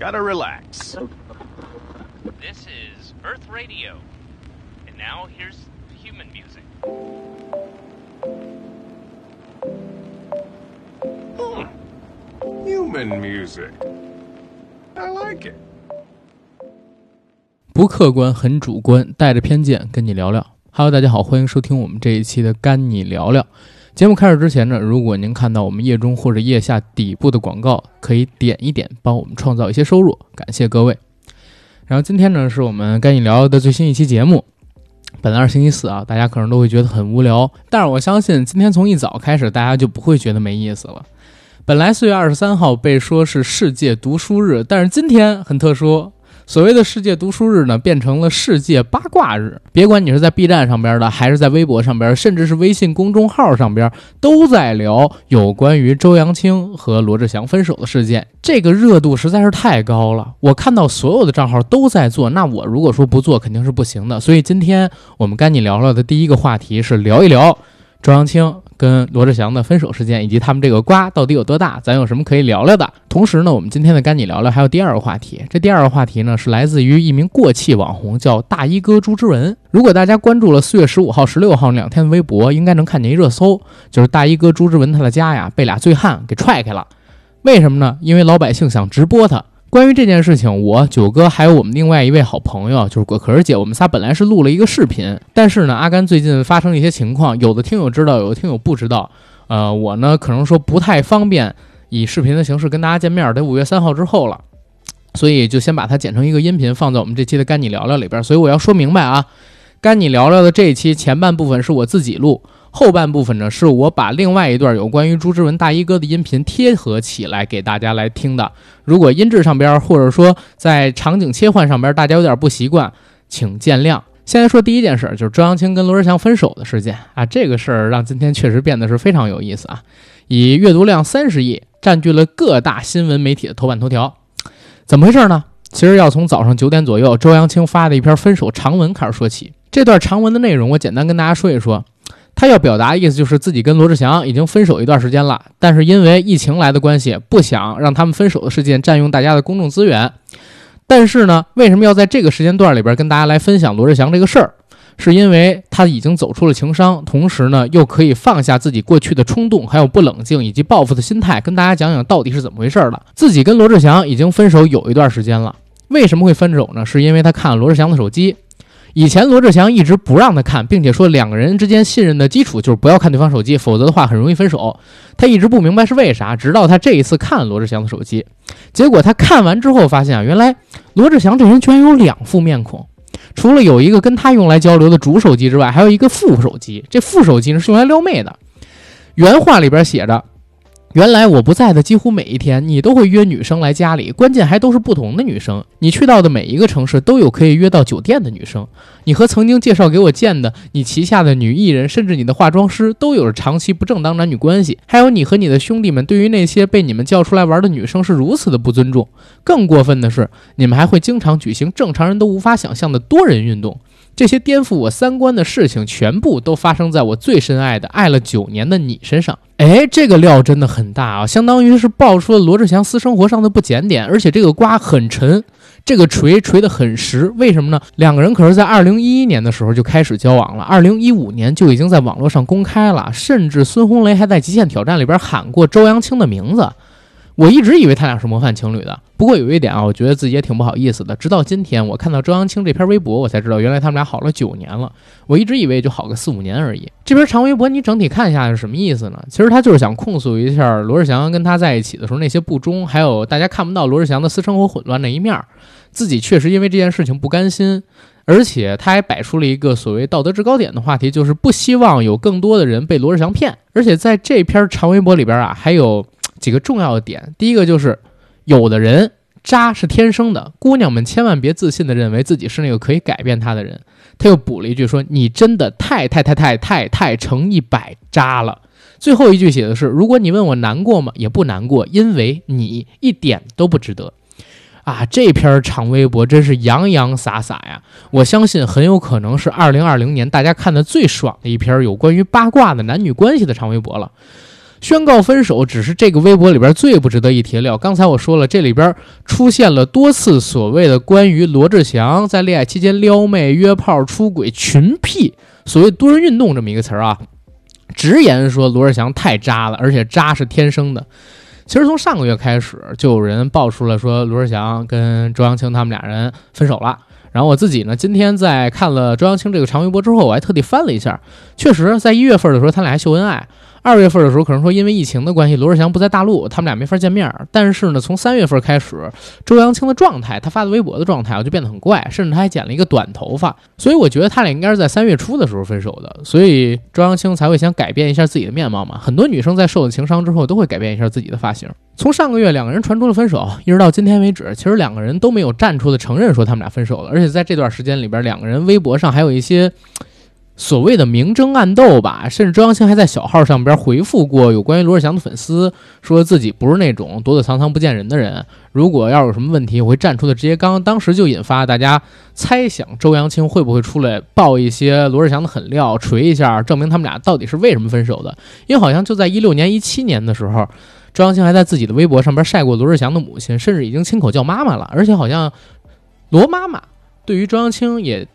Gotta relax. This is Earth Radio. And now here's human music. Hmm. Human music. I like it. 不客观，很主观，带着偏见跟你聊聊。Hello，大家好，欢迎收听我们这一期的《干你聊聊》。 节目开始之前呢，如果您看到我们页中或者页下底部的广告，可以点一点，帮我们创造一些收入，感谢各位。然后今天呢，是我们《干你聊》的最新一期节目。本来是星期四啊，大家可能都会觉得很无聊，但是我相信今天从一早开始，大家就不会觉得没意思了。本来四月二十三号被说是世界读书日，但是今天很特殊。所谓的世界读书日呢，变成了世界八卦日。别管你是在 B 站上边的，还是在微博上边，甚至是微信公众号上边，都在聊有关于周扬青和罗志祥分手的事件。这个热度实在是太高了，我看到所有的账号都在做，那我如果说不做，肯定是不行的。所以今天我们赶紧聊聊的第一个话题是聊一聊周扬青。跟罗志祥的分手事件，以及他们这个瓜到底有多大，咱有什么可以聊聊的？同时呢，我们今天的赶紧聊聊还有第二个话题。这第二个话题呢，是来自于一名过气网红，叫大衣哥朱之文。如果大家关注了四月十五号、十六号两天的微博，应该能看见一热搜，就是大衣哥朱之文他的家呀被俩醉汉给踹开了。为什么呢？因为老百姓想直播他。关于这件事情，我九哥还有我们另外一位好朋友，就是果壳姐，我们仨本来是录了一个视频，但是呢，阿甘最近发生了一些情况，有的听友知道，有的听友不知道。呃，我呢可能说不太方便以视频的形式跟大家见面，得五月三号之后了，所以就先把它剪成一个音频放在我们这期的干你聊聊里边。所以我要说明白啊，干你聊聊的这一期前半部分是我自己录。后半部分呢，是我把另外一段有关于朱之文大衣哥的音频贴合起来给大家来听的。如果音质上边或者说在场景切换上边大家有点不习惯，请见谅。先来说第一件事，就是周扬青跟罗志祥分手的事件啊，这个事儿让今天确实变得是非常有意思啊，以阅读量三十亿，占据了各大新闻媒体的头版头条。怎么回事呢？其实要从早上九点左右周扬青发的一篇分手长文开始说起。这段长文的内容，我简单跟大家说一说。他要表达意思就是自己跟罗志祥已经分手一段时间了，但是因为疫情来的关系，不想让他们分手的事件占用大家的公众资源。但是呢，为什么要在这个时间段里边跟大家来分享罗志祥这个事儿？是因为他已经走出了情伤，同时呢，又可以放下自己过去的冲动，还有不冷静以及报复的心态，跟大家讲讲到底是怎么回事了。自己跟罗志祥已经分手有一段时间了，为什么会分手呢？是因为他看了罗志祥的手机。以前罗志祥一直不让他看，并且说两个人之间信任的基础就是不要看对方手机，否则的话很容易分手。他一直不明白是为啥，直到他这一次看罗志祥的手机，结果他看完之后发现啊，原来罗志祥这人居然有两副面孔，除了有一个跟他用来交流的主手机之外，还有一个副手机。这副手机呢是用来撩妹的。原话里边写着。原来我不在的几乎每一天，你都会约女生来家里，关键还都是不同的女生。你去到的每一个城市都有可以约到酒店的女生。你和曾经介绍给我见的你旗下的女艺人，甚至你的化妆师，都有着长期不正当男女关系。还有你和你的兄弟们，对于那些被你们叫出来玩的女生是如此的不尊重。更过分的是，你们还会经常举行正常人都无法想象的多人运动。这些颠覆我三观的事情，全部都发生在我最深爱的、爱了九年的你身上。哎，这个料真的很大啊，相当于是爆出了罗志祥私生活上的不检点，而且这个瓜很沉，这个锤锤得很实。为什么呢？两个人可是在二零一一年的时候就开始交往了，二零一五年就已经在网络上公开了，甚至孙红雷还在《极限挑战》里边喊过周扬青的名字。我一直以为他俩是模范情侣的，不过有一点啊，我觉得自己也挺不好意思的。直到今天，我看到周扬青这篇微博，我才知道原来他们俩好了九年了。我一直以为就好个四五年而已。这篇长微博你整体看一下是什么意思呢？其实他就是想控诉一下罗志祥跟他在一起的时候那些不忠，还有大家看不到罗志祥的私生活混乱那一面儿。自己确实因为这件事情不甘心，而且他还摆出了一个所谓道德制高点的话题，就是不希望有更多的人被罗志祥骗。而且在这篇长微博里边啊，还有。几个重要的点，第一个就是，有的人渣是天生的，姑娘们千万别自信的认为自己是那个可以改变他的人。他又补了一句说：“你真的太太太太太太乘一百渣了。”最后一句写的是：“如果你问我难过吗？也不难过，因为你一点都不值得。”啊，这篇长微博真是洋洋洒洒呀！我相信很有可能是二零二零年大家看的最爽的一篇有关于八卦的男女关系的长微博了。宣告分手只是这个微博里边最不值得一提的料。刚才我说了，这里边出现了多次所谓的关于罗志祥在恋爱期间撩妹、约炮、出轨、群 P，，所谓多人运动这么一个词儿啊，直言说罗志祥太渣了，而且渣是天生的。其实从上个月开始，就有人爆出了说罗志祥跟周扬青他们俩人分手了。然后我自己呢，今天在看了周扬青这个长微博之后，我还特地翻了一下，确实在一月份的时候，他俩还秀恩爱。二月份的时候，可能说因为疫情的关系，罗志祥不在大陆，他们俩没法见面。但是呢，从三月份开始，周扬青的状态，他发的微博的状态啊，就变得很怪，甚至他还剪了一个短头发。所以我觉得他俩应该是在三月初的时候分手的，所以周扬青才会想改变一下自己的面貌嘛。很多女生在受了情伤之后，都会改变一下自己的发型。从上个月两个人传出了分手，一直到今天为止，其实两个人都没有站出的承认说他们俩分手了。而且在这段时间里边，两个人微博上还有一些。所谓的明争暗斗吧，甚至周扬青还在小号上边回复过有关于罗志祥的粉丝，说自己不是那种躲躲藏藏不见人的人。如果要有什么问题，我会站出的直接刚。当时就引发大家猜想，周扬青会不会出来爆一些罗志祥的狠料，锤一下，证明他们俩到底是为什么分手的？因为好像就在一六年、一七年的时候，周扬青还在自己的微博上边晒过罗志祥的母亲，甚至已经亲口叫妈妈了。而且好像罗妈妈对于周扬青也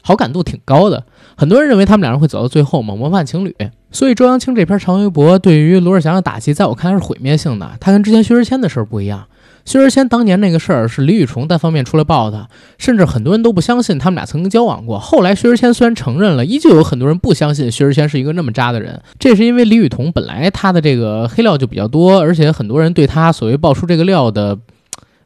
好感度挺高的。很多人认为他们两人会走到最后嘛，模范情侣。所以周扬青这篇长微博对于罗志祥的打击，在我看来是毁灭性的。他跟之前薛之谦的事儿不一样，薛之谦当年那个事儿是李宇虫单方面出来爆的，甚至很多人都不相信他们俩曾经交往过。后来薛之谦虽然承认了，依旧有很多人不相信薛之谦是一个那么渣的人。这是因为李宇彤本来他的这个黑料就比较多，而且很多人对他所谓爆出这个料的。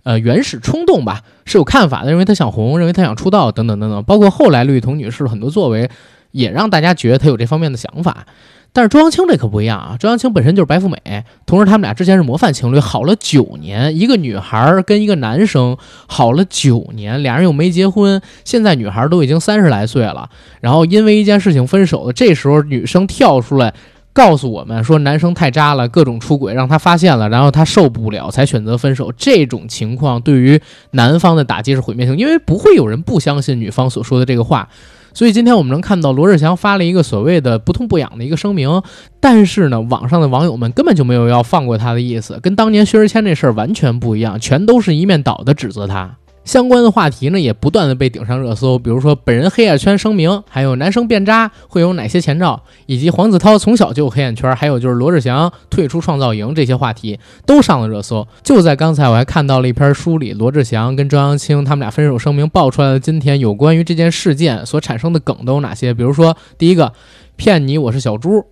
呃，原始冲动吧是有看法的，认为他想红，认为他想出道，等等等等。包括后来绿雨桐女士很多作为，也让大家觉得她有这方面的想法。但是周扬青这可不一样啊，周扬青本身就是白富美，同时他们俩之前是模范情侣，好了九年，一个女孩跟一个男生好了九年，俩人又没结婚，现在女孩都已经三十来岁了，然后因为一件事情分手了，这时候女生跳出来。告诉我们说男生太渣了，各种出轨让他发现了，然后他受不了才选择分手。这种情况对于男方的打击是毁灭性，因为不会有人不相信女方所说的这个话。所以今天我们能看到罗志祥发了一个所谓的不痛不痒的一个声明，但是呢，网上的网友们根本就没有要放过他的意思，跟当年薛之谦这事儿完全不一样，全都是一面倒的指责他。相关的话题呢，也不断的被顶上热搜，比如说本人黑眼圈声明，还有男生变渣会有哪些前兆，以及黄子韬从小就有黑眼圈，还有就是罗志祥退出创造营这些话题都上了热搜。就在刚才，我还看到了一篇梳理罗志祥跟周扬青他们俩分手声明爆出来的今天有关于这件事件所产生的梗都有哪些，比如说第一个，骗你我是小猪。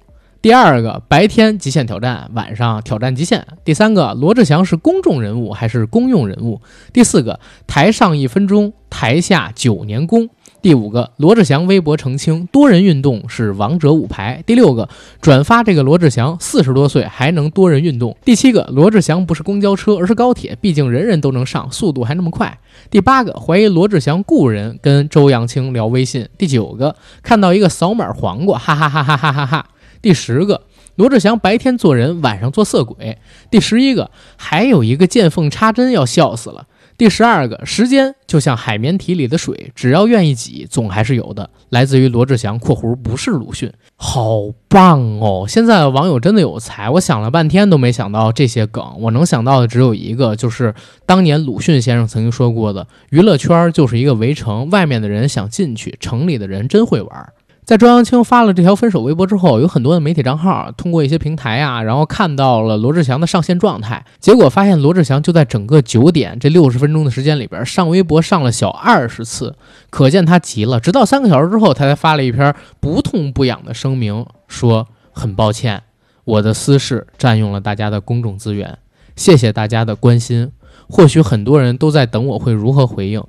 第二个，白天极限挑战，晚上挑战极限。第三个，罗志祥是公众人物还是公用人物？第四个，台上一分钟，台下九年功。第五个，罗志祥微博澄清，多人运动是王者五排。第六个，转发这个罗志祥四十多岁还能多人运动。第七个，罗志祥不是公交车，而是高铁，毕竟人人都能上，速度还那么快。第八个，怀疑罗志祥雇人跟周扬青聊微信。第九个，看到一个扫码黄瓜，哈哈哈哈哈哈哈。第十个，罗志祥白天做人，晚上做色鬼。第十一个，还有一个见缝插针，要笑死了。第十二个，时间就像海绵体里的水，只要愿意挤，总还是有的。来自于罗志祥（括弧不是鲁迅），好棒哦！现在网友真的有才，我想了半天都没想到这些梗，我能想到的只有一个，就是当年鲁迅先生曾经说过的：娱乐圈就是一个围城，外面的人想进去，城里的人真会玩。在周扬青发了这条分手微博之后，有很多的媒体账号通过一些平台啊，然后看到了罗志祥的上线状态，结果发现罗志祥就在整个九点这六十分钟的时间里边上微博上了小二十次，可见他急了。直到三个小时之后，他才发了一篇不痛不痒的声明，说很抱歉，我的私事占用了大家的公众资源，谢谢大家的关心。或许很多人都在等我会如何回应。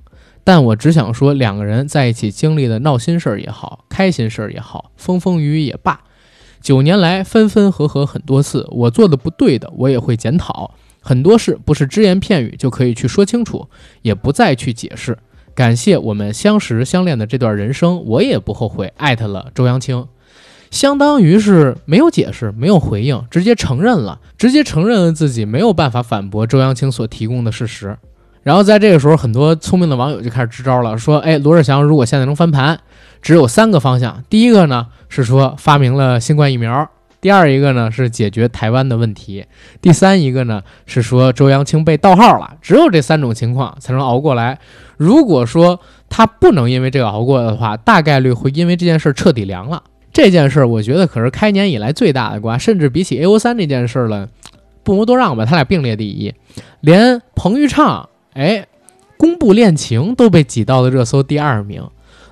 但我只想说，两个人在一起经历的闹心事儿也好，开心事儿也好，风风雨雨也罢，九年来分分合合很多次，我做的不对的，我也会检讨。很多事不是只言片语就可以去说清楚，也不再去解释。感谢我们相识相恋的这段人生，我也不后悔。艾特了周扬青，相当于是没有解释，没有回应，直接承认了，直接承认了自己没有办法反驳周扬青所提供的事实。然后在这个时候，很多聪明的网友就开始支招了，说：“哎，罗志祥如果现在能翻盘，只有三个方向。第一个呢是说发明了新冠疫苗，第二一个呢是解决台湾的问题，第三一个呢是说周扬青被盗号了。只有这三种情况才能熬过来。如果说他不能因为这个熬过的话，大概率会因为这件事彻底凉了。这件事我觉得可是开年以来最大的瓜，甚至比起 A O 三这件事了，不谋多让吧，他俩并列第一。连彭昱畅哎公布恋情都被挤到了热搜第二名。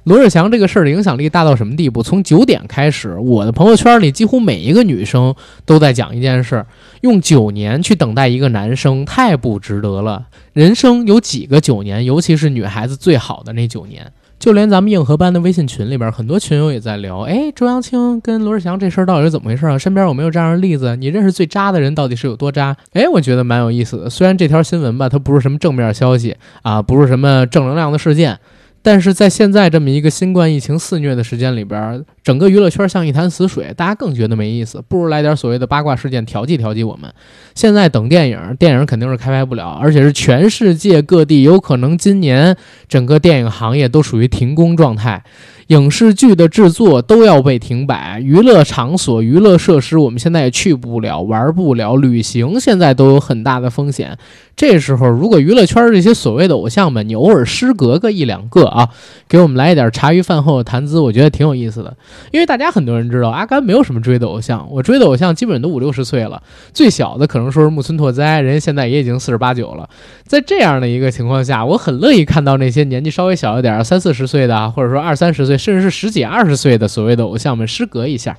罗志祥这个事儿的影响力大到什么地步？从九点开始，我的朋友圈里几乎每一个女生都在讲一件事：用九年去等待一个男生，太不值得了。人生有几个九年？尤其是女孩子最好的那九年。就连咱们硬核班的微信群里边，很多群友也在聊：哎，周扬青跟罗志祥这事儿到底是怎么回事啊？身边有没有这样的例子？你认识最渣的人到底是有多渣？哎，我觉得蛮有意思的。虽然这条新闻吧，它不是什么正面消息啊，不是什么正能量的事件。但是在现在这么一个新冠疫情肆虐的时间里边，整个娱乐圈像一潭死水，大家更觉得没意思，不如来点所谓的八卦事件调剂调剂我们。现在等电影，电影肯定是开拍不了，而且是全世界各地有可能今年整个电影行业都属于停工状态。影视剧的制作都要被停摆，娱乐场所、娱乐设施我们现在也去不了、玩不了，旅行现在都有很大的风险。这时候，如果娱乐圈这些所谓的偶像们，你偶尔失格个一两个啊，给我们来一点茶余饭后的谈资，我觉得挺有意思的。因为大家很多人知道，阿甘没有什么追的偶像，我追的偶像基本都五六十岁了，最小的可能说是木村拓哉，人家现在也已经四十八九了。在这样的一个情况下，我很乐意看到那些年纪稍微小一点、三四十岁的，或者说二三十岁。甚至是十几二十岁的所谓的偶像们失格一下，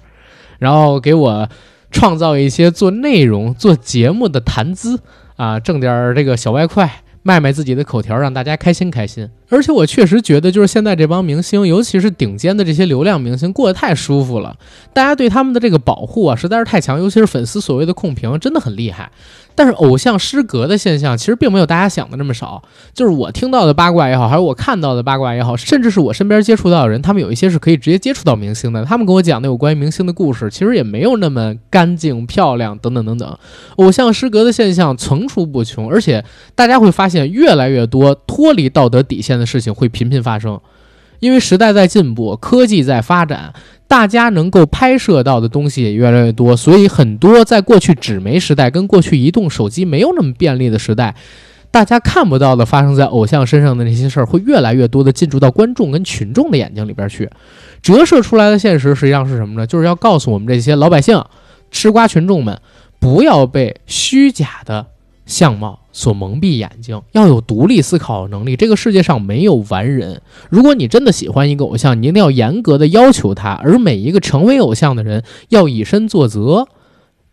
然后给我创造一些做内容、做节目的谈资啊，挣点这个小外快，卖卖自己的口条，让大家开心开心。而且我确实觉得，就是现在这帮明星，尤其是顶尖的这些流量明星，过得太舒服了。大家对他们的这个保护啊，实在是太强，尤其是粉丝所谓的控评，真的很厉害。但是偶像失格的现象其实并没有大家想的那么少，就是我听到的八卦也好，还是我看到的八卦也好，甚至是我身边接触到的人，他们有一些是可以直接接触到明星的，他们跟我讲的有关于明星的故事，其实也没有那么干净漂亮等等等等。偶像失格的现象层出不穷，而且大家会发现越来越多脱离道德底线的事情会频频发生，因为时代在进步，科技在发展。大家能够拍摄到的东西也越来越多，所以很多在过去纸媒时代跟过去移动手机没有那么便利的时代，大家看不到的发生在偶像身上的那些事儿，会越来越多的进入到观众跟群众的眼睛里边去，折射出来的现实实际上是什么呢？就是要告诉我们这些老百姓、吃瓜群众们，不要被虚假的。相貌所蒙蔽眼睛，要有独立思考能力。这个世界上没有完人。如果你真的喜欢一个偶像，你一定要严格的要求他。而每一个成为偶像的人，要以身作则，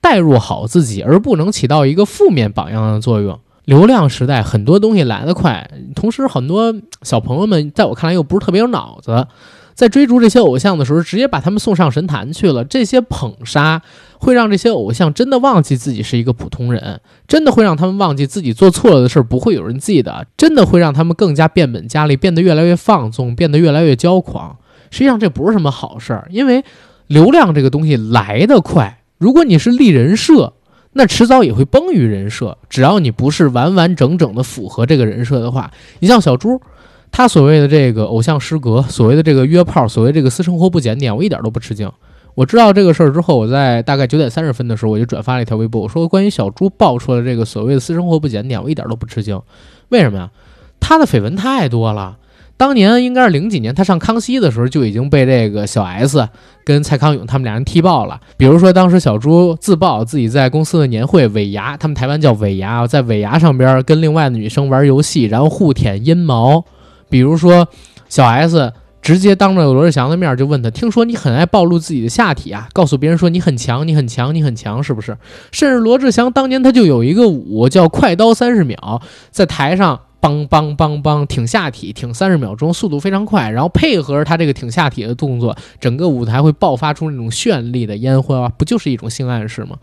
代入好自己，而不能起到一个负面榜样的作用。流量时代，很多东西来得快，同时很多小朋友们在我看来又不是特别有脑子。在追逐这些偶像的时候，直接把他们送上神坛去了。这些捧杀会让这些偶像真的忘记自己是一个普通人，真的会让他们忘记自己做错了的事儿不会有人记得，真的会让他们更加变本加厉，变得越来越放纵，变得越来越骄狂。实际上这不是什么好事儿，因为流量这个东西来得快。如果你是立人设，那迟早也会崩于人设。只要你不是完完整整的符合这个人设的话，你像小猪。他所谓的这个偶像失格，所谓的这个约炮，所谓这个私生活不检点，我一点都不吃惊。我知道这个事儿之后，我在大概九点三十分的时候，我就转发了一条微博，我说关于小猪爆出的这个所谓的私生活不检点，我一点都不吃惊。为什么呀？他的绯闻太多了。当年应该是零几年，他上康熙的时候就已经被这个小 S 跟蔡康永他们俩人踢爆了。比如说，当时小猪自曝自己在公司的年会尾牙，他们台湾叫尾牙，在尾牙上边跟另外的女生玩游戏，然后互舔阴毛。比如说，小 S 直接当着罗志祥的面就问他：“听说你很爱暴露自己的下体啊？告诉别人说你很强，你很强，你很强，是不是？”甚至罗志祥当年他就有一个舞叫“快刀三十秒”，在台上梆梆梆梆挺下体，挺三十秒钟，速度非常快，然后配合着他这个挺下体的动作，整个舞台会爆发出那种绚丽的烟花，不就是一种性暗示吗？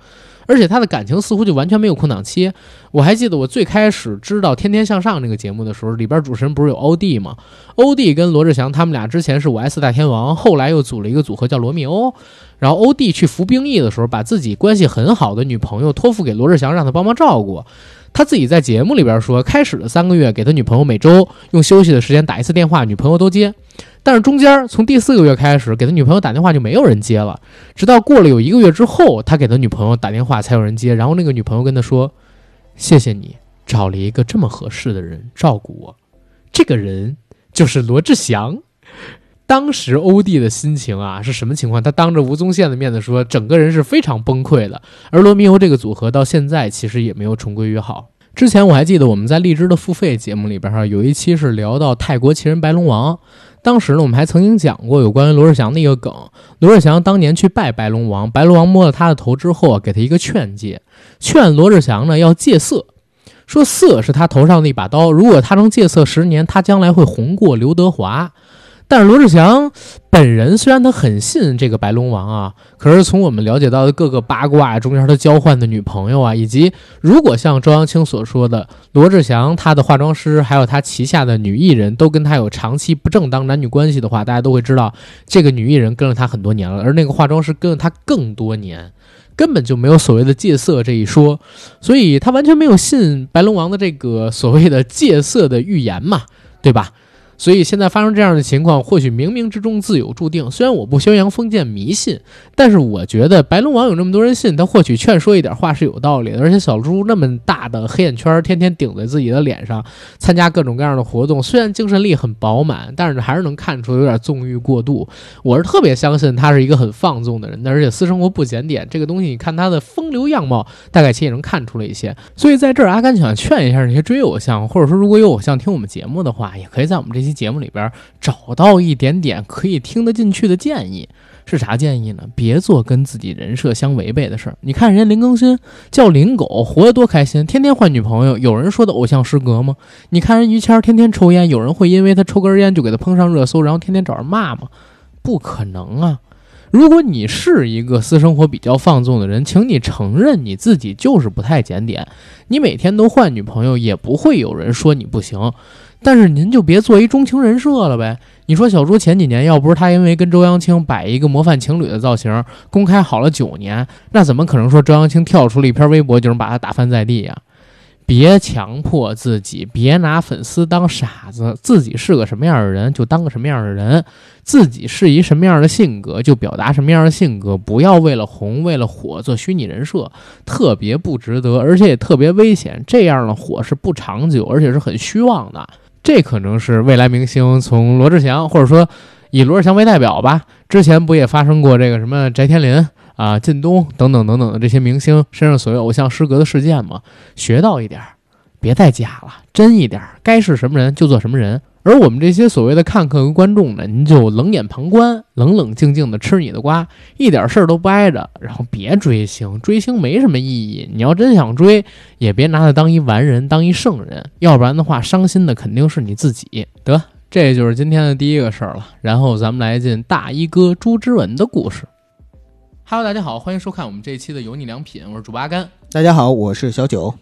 而且他的感情似乎就完全没有空档期。我还记得我最开始知道《天天向上》这个节目的时候，里边主持人不是有欧弟吗？欧弟跟罗志祥他们俩之前是五 S 大天王，后来又组了一个组合叫罗密欧。然后欧弟去服兵役的时候，把自己关系很好的女朋友托付给罗志祥，让他帮忙照顾。他自己在节目里边说，开始的三个月给他女朋友每周用休息的时间打一次电话，女朋友都接。但是中间从第四个月开始给他女朋友打电话就没有人接了，直到过了有一个月之后，他给他女朋友打电话才有人接。然后那个女朋友跟他说：“谢谢你找了一个这么合适的人照顾我。”这个人就是罗志祥。当时欧弟的心情啊是什么情况？他当着吴宗宪的面子说，整个人是非常崩溃的。而罗密欧这个组合到现在其实也没有重归于好。之前我还记得我们在荔枝的付费节目里边哈，有一期是聊到泰国奇人白龙王。当时呢，我们还曾经讲过有关于罗志祥的一个梗。罗志祥当年去拜白龙王，白龙王摸了他的头之后啊，给他一个劝诫，劝罗志祥呢要戒色，说色是他头上的一把刀，如果他能戒色十年，他将来会红过刘德华。但是罗志祥本人虽然他很信这个白龙王啊，可是从我们了解到的各个八卦中间，他交换的女朋友啊，以及如果像周扬青所说的，罗志祥他的化妆师还有他旗下的女艺人都跟他有长期不正当男女关系的话，大家都会知道这个女艺人跟了他很多年了，而那个化妆师跟了他更多年，根本就没有所谓的戒色这一说，所以他完全没有信白龙王的这个所谓的戒色的预言嘛，对吧？所以现在发生这样的情况，或许冥冥之中自有注定。虽然我不宣扬封建迷信，但是我觉得白龙王有那么多人信，他或许劝说一点话是有道理的。而且小猪那么大的黑眼圈，天天顶在自己的脸上，参加各种各样的活动，虽然精神力很饱满，但是还是能看出有点纵欲过度。我是特别相信他是一个很放纵的人，而且私生活不检点。这个东西，你看他的风流样貌，大概其也能看出了一些。所以在这儿，阿甘想劝一下那些追偶像，或者说如果有偶像听我们节目的话，也可以在我们这期。节目里边找到一点点可以听得进去的建议是啥建议呢？别做跟自己人设相违背的事儿。你看人家林更新叫林狗，活得多开心，天天换女朋友。有人说的偶像失格吗？你看人于谦天天抽烟，有人会因为他抽根烟就给他碰上热搜，然后天天找人骂吗？不可能啊！如果你是一个私生活比较放纵的人，请你承认你自己就是不太检点。你每天都换女朋友，也不会有人说你不行。但是您就别做一钟情人设了呗。你说小猪前几年要不是他因为跟周扬青摆一个模范情侣的造型，公开好了九年，那怎么可能说周扬青跳出了一篇微博就能把他打翻在地呀？别强迫自己，别拿粉丝当傻子，自己是个什么样的人就当个什么样的人，自己是一什么样的性格就表达什么样的性格，不要为了红为了火做虚拟人设，特别不值得，而且也特别危险。这样的火是不长久，而且是很虚妄的。这可能是未来明星从罗志祥，或者说以罗志祥为代表吧。之前不也发生过这个什么翟天临啊、靳东等等等等的这些明星身上所谓偶像失格的事件吗？学到一点，别再假了，真一点，该是什么人就做什么人。而我们这些所谓的看客和观众呢，您就冷眼旁观，冷冷静静的吃你的瓜，一点事儿都不挨着，然后别追星，追星没什么意义。你要真想追，也别拿他当一完人，当一圣人，要不然的话，伤心的肯定是你自己。得，这就是今天的第一个事儿了。然后咱们来进大衣哥朱之文的故事。Hello，大家好，欢迎收看我们这一期的油腻良品，我是主八甘。大家好，我是小九。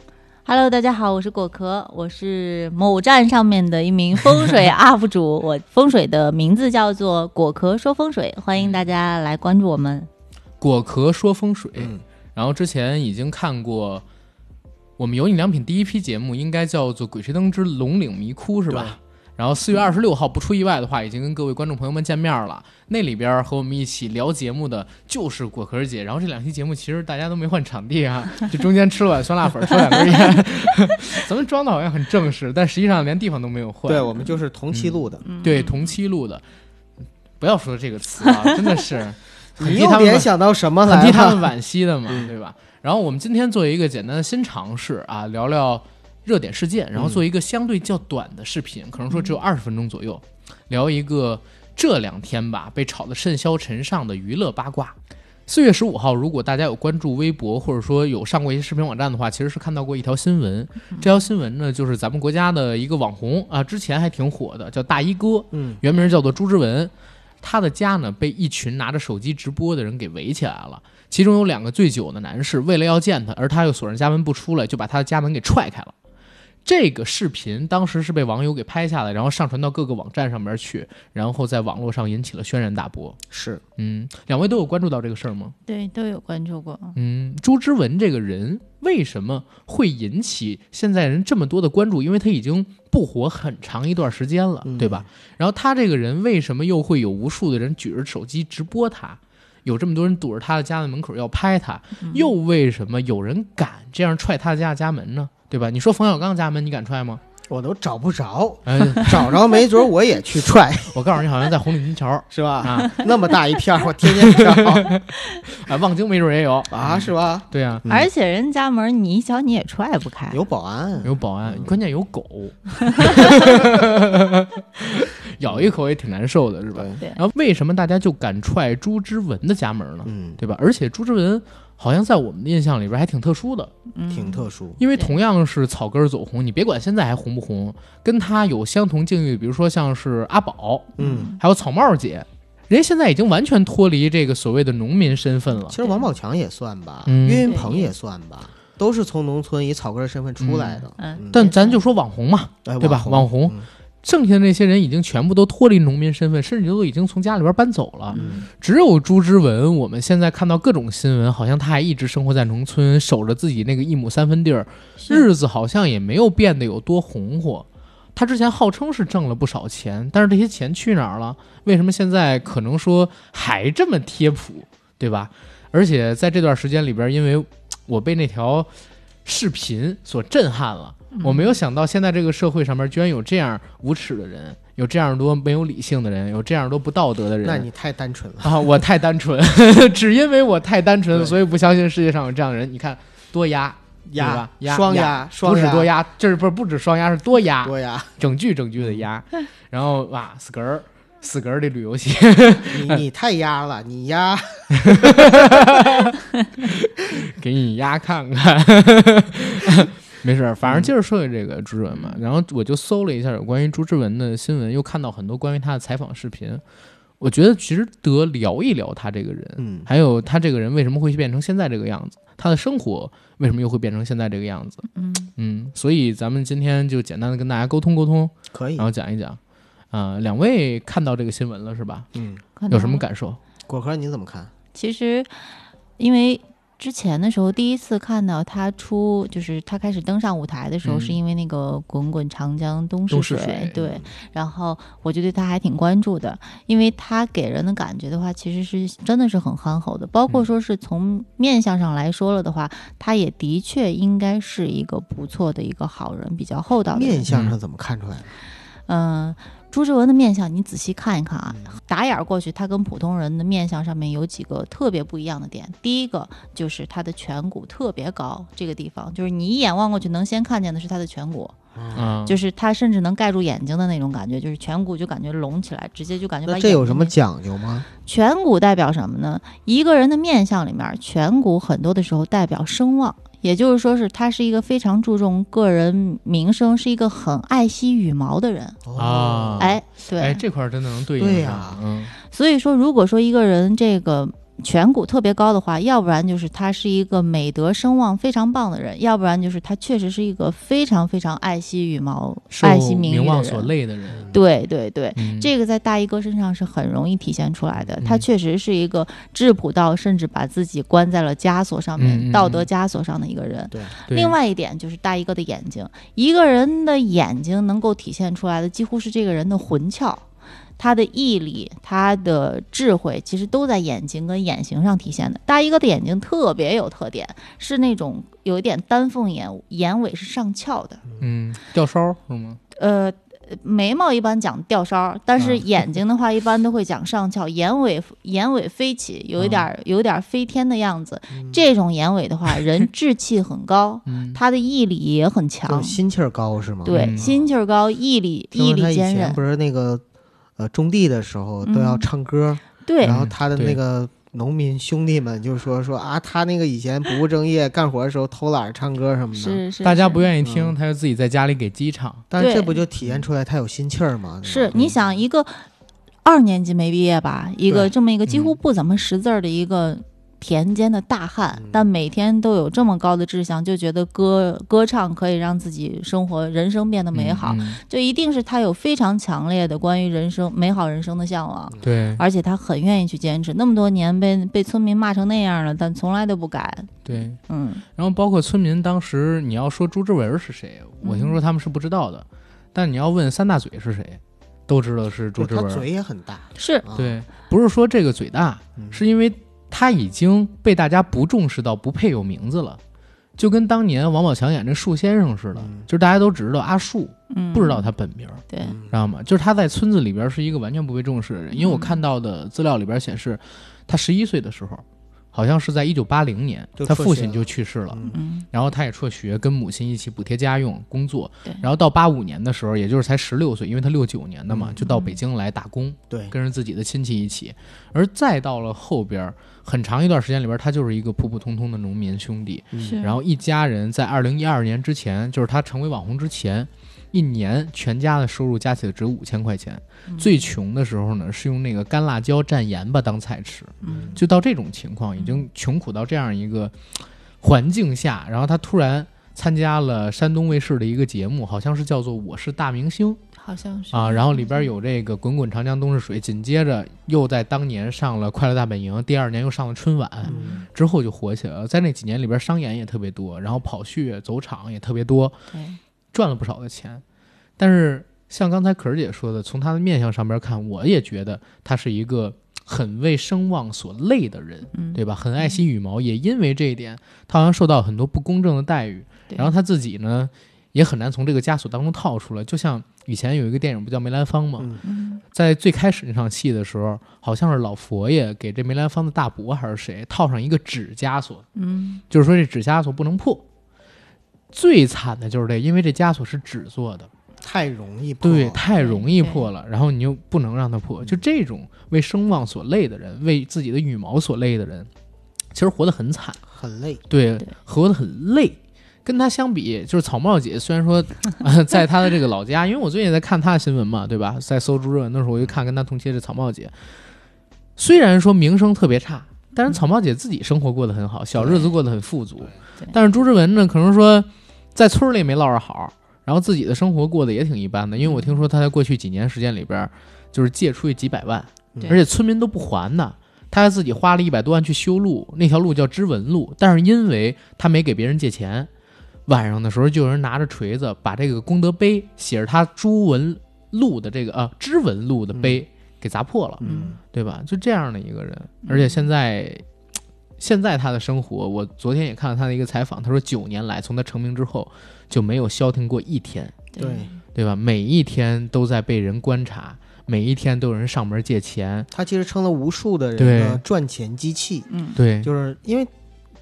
Hello，大家好，我是果壳，我是某站上面的一名风水 UP 主，我风水的名字叫做果壳说风水，欢迎大家来关注我们。果壳说风水，嗯然后之前已经看过我们有你良品第一批节目，应该叫做《鬼吹灯之龙岭迷窟》是吧？然后四月二十六号，不出意外的话，已经跟各位观众朋友们见面了。那里边和我们一起聊节目的就是果壳姐。然后这两期节目其实大家都没换场地啊，就中间吃了碗酸辣粉，抽两根烟，咱们装的好像很正式，但实际上连地方都没有换。对，我们就是同期录的。嗯对同期录的，不要说这个词啊，真的是 很你又替他们联想到什么来很替他们？惋惜的嘛，嗯对吧？然后我们今天做一个简单的新尝试啊，聊聊热点事件，然后做一个相对较短的视频，可能说只有二十分钟左右，聊一个这两天吧被炒得甚嚣尘上的娱乐八卦。四月十五号，如果大家有关注微博，或者说有上过一些视频网站的话，其实是看到过一条新闻。这条新闻呢，就是咱们国家的一个网红啊，之前还挺火的，叫大衣哥，嗯，原名叫做朱之文。他的家呢被一群拿着手机直播的人给围起来了，其中有两个醉酒的男士，为了要见他，而他又锁上家门不出来，就把他的家门给踹开了。这个视频当时是被网友给拍下来，然后上传到各个网站上面去，然后在网络上引起了轩然大波。是嗯，两位都有关注到这个事儿吗？对，都有关注过。嗯，朱之文这个人为什么会引起现在人这么多的关注？因为他已经不火很长一段时间了，嗯对吧？然后他这个人为什么又会有无数的人举着手机直播他？有这么多人堵着他的家的门口要拍他，又为什么有人敢这样踹他家家门呢？对吧？你说冯小刚家门，你敢踹吗？我都找不着，哎，找着没准我也去踹，我告诉你，好像在红领巾桥 是吧？啊，那么大一片，我天天找 啊，望京没准也有。啊，是吧？对啊，嗯而且人家门你一脚你也踹不开。有保安，有保安，关键有狗，咬一口也挺难受的，是吧？对然后为什么大家就敢踹朱之文的家门呢？嗯，对吧？而且朱之文好像在我们的印象里边还挺特殊的，嗯。挺特殊，因为同样是草根走红，你别管现在还红不红，跟他有相同境遇，比如说像是阿宝，嗯。还有草帽姐，人家现在已经完全脱离这个所谓的农民身份了。其。实王宝强也算吧，嗯。岳云鹏也算吧，都是从农村以草根身份出来的。嗯。嗯。但咱就说网红嘛，哎对吧？网红。嗯剩下的那些人已经全部都脱离农民身份，甚至都已经从家里边搬走了。嗯只有朱之文，我们现在看到各种新闻，好像他还一直生活在农村，守着自己那个一亩三分地儿，日子好像也没有变得有多红火。他之前号称是挣了不少钱，但是这些钱去哪儿了？为什么现在可能说还这么贴谱，对吧？而且在这段时间里边，因为我被那条视频所震撼了，我没有想到现在这个社会上面居然有这样无耻的人，有这样多没有理性的人，有这样多不道德的人。那你太单纯了。啊，我太单纯，只因为我太单纯，对所以不相信世界上有这样的人。你看，多压对压吧压双压压双压不是多压，这是不是不止双压，是多压，多压，整句整句的压。然后哇，死嗝儿，死嗝儿的旅游鞋，你 你太压了，你压 给你压看看。没事儿，反正接着说回这个朱之文嘛。然后我就搜了一下有关于朱之文的新闻，又看到很多关于他的采访视频。我觉得值得聊一聊他这个人，嗯还有他这个人为什么会变成现在这个样子，他的生活为什么又会变成现在这个样子？嗯，嗯，所以咱们今天就简单的跟大家沟通沟通，可以然。后讲一讲。啊、两位看到这个新闻了是吧？嗯，有什么感受？果壳你怎么看？其实，因为之前的时候，第一次看到他出，就是他开始登上舞台的时候，嗯。是因为那个《滚滚长江东逝水对，然后我就对他还挺关注的，因为他给人的感觉的话，其实是真的是很憨厚的，包括嗯。说是从面相上来说了的话，他也的确应该是一个不错的一个好人，比较厚道的人。面相上怎么看出来的？嗯，朱之文的面相，你仔细看一看啊，嗯打眼儿过去，他跟普通人的面相上面有几个特别不一样的点。第一个就是他的颧骨特别高，这个地方就是你一眼望过去能先看见的是他的颧骨，嗯，就是他甚至能盖住眼睛的那种感觉，就是颧骨就感觉隆起来，直接就感觉把那这有什么讲究吗？颧骨代表什么呢？一个人的面相里面，颧骨很多的时候代表声望，也就是说是他是一个非常注重个人名声，是一个很爱惜羽毛的人。啊，哎，对，哎，这块儿真的能对应上对呀。嗯。所以说，如果说一个人这个颧骨特别高的话，要不然就是他是一个美德声望非常棒的人，要不然就是他确实是一个非常非常爱惜羽毛、爱惜名誉的名望所人。累的人，对对对。嗯这个在大衣哥身上是很容易体现出来的，嗯他确实是一个质朴到甚至把自己关在了枷锁上面、道德枷锁上的一个人。另外一点就是大衣哥的眼睛，一个人的眼睛能够体现出来的几乎是这个人的魂窍。他的毅力、他的智慧，其实都在眼睛跟眼型上体现的。大衣哥的眼睛特别有特点，是那种有一点丹凤眼，眼尾是上翘的。嗯，吊梢是吗？呃，眉毛一般讲吊梢，但是啊眼睛的话一般都会讲上翘，眼尾眼尾飞起，有一点儿有一点儿飞天的样子。这种眼尾的话，人志气很高，嗯，他的毅力也很强。心气儿高是吗？对，嗯心气儿高，毅力毅力坚韧。不是那个呃种地的时候都要嗯唱歌，对然后他的那个农民兄弟们就说说啊，他那个以前不务正业，干活的时候偷懒唱歌什么的。是是，大家不愿意听，嗯他就自己在家里给鸡唱。但是这不就体现出来他有心气儿吗？是吧你想一个二年级没毕业吧，一个这么一个几乎嗯不怎么识字儿的一个田间的大汉，嗯。但每天都有这么高的志向，就觉得歌歌唱可以让自己生活人生变得美好，嗯就一定是他有非常强烈的关于人生美好人生的向往。对。而且他很愿意去坚持，那么多年被被村民骂成那样了，但从来都不改。对。嗯，然后包括村民当时，你要说朱之文是谁，我听说他们是不知道的，但你要问三大嘴是谁，都知道是朱之文。他嘴也很大，是。啊，对，不是说这个嘴大，嗯。是因为他已经被大家不重视到不配有名字了，就跟当年王宝强演这树先生似的，嗯。就是大家都只知道阿树，嗯，不知道他本名，对，嗯知道吗？就是他在村子里边是一个完全不被重视的人，因为我嗯。看到的资料里边显示，他十一岁的时候，好像是在一九八零年，他父亲就去世了。然后他也辍学，跟母亲一起补贴家用工作对。然后到八五年的时候，也就是才十六岁，因为他六九年的嘛，嗯就到北京来打工，对，跟着自己的亲戚一起。而再到了后边很长一段时间里边，他就是一个普普通通的农民兄弟。然后一家人在二零一二年之前，就是他成为网红之前，一年全家的收入加起来只有五千块钱。嗯。最穷的时候呢，是用那个干辣椒蘸盐巴当菜吃。嗯。就到这种情况，已经穷苦到这样一个环境下，然后他突然参加了山东卫视的一个节目，好像是叫做《我是大明星好像》是。啊，然后里边有这个“滚滚长江东逝水”，紧接着又在当年上了《快乐大本营》，第二年又上了春晚，嗯。之后就火起来了。在那几年里边，商演也特别多，然后跑穴走场也特别多，对，赚了不少的钱。但是像刚才可儿姐说的，从他的面相上边看，我也觉得他是一个很为声望所累的人。嗯，对吧？很爱惜羽毛，也因为这一点，他好像受到很多不公正的待遇。然后他自己呢，也很难从这个枷锁当中套出来。就像以前有一个电影不叫梅兰芳吗？在最开始那场戏的时候，好像是老佛爷给这梅兰芳的大伯还是谁套上一个纸枷锁，嗯就是说这纸枷锁不能破。最惨的就是这，因为这枷锁是纸做的，太容易破，对，太容易破了，然后你又不能让它破。就这种为声望所累的人，为自己的羽毛所累的人，其实活得很惨。很累，对对，活得很累。跟他相比，就是草帽姐，虽然说、呃在她的这个老家，因为我最近也在看她的新闻嘛，对吧？在搜朱热文的时候，我就看跟她同期的草帽姐，虽然说名声特别差，但是草帽姐自己生活过得很好，小日子过得很富足。但是朱之文呢，可能说在村里没落着好，然后自己的生活过得也挺一般的。因为我听说他在过去几年时间里边，就是借出去几百万，而且村民都不还呢。他还自己花了一百多万去修路，那条路叫知文路，但是因为他没给别人借钱，晚上的时候就有人拿着锤子把这个功德碑写着他朱文路的这个啊知文路的碑给砸破了，嗯。对吧？就这样的一个人，而且现在。现在他的生活，我昨天也看了他的一个采访，他说九年来，从他成名之后就没有消停过一天，对。对。吧？每一天都在被人观察，每一天都有人上门借钱，他其实成了无数的人的赚钱机器，嗯。对，就是因为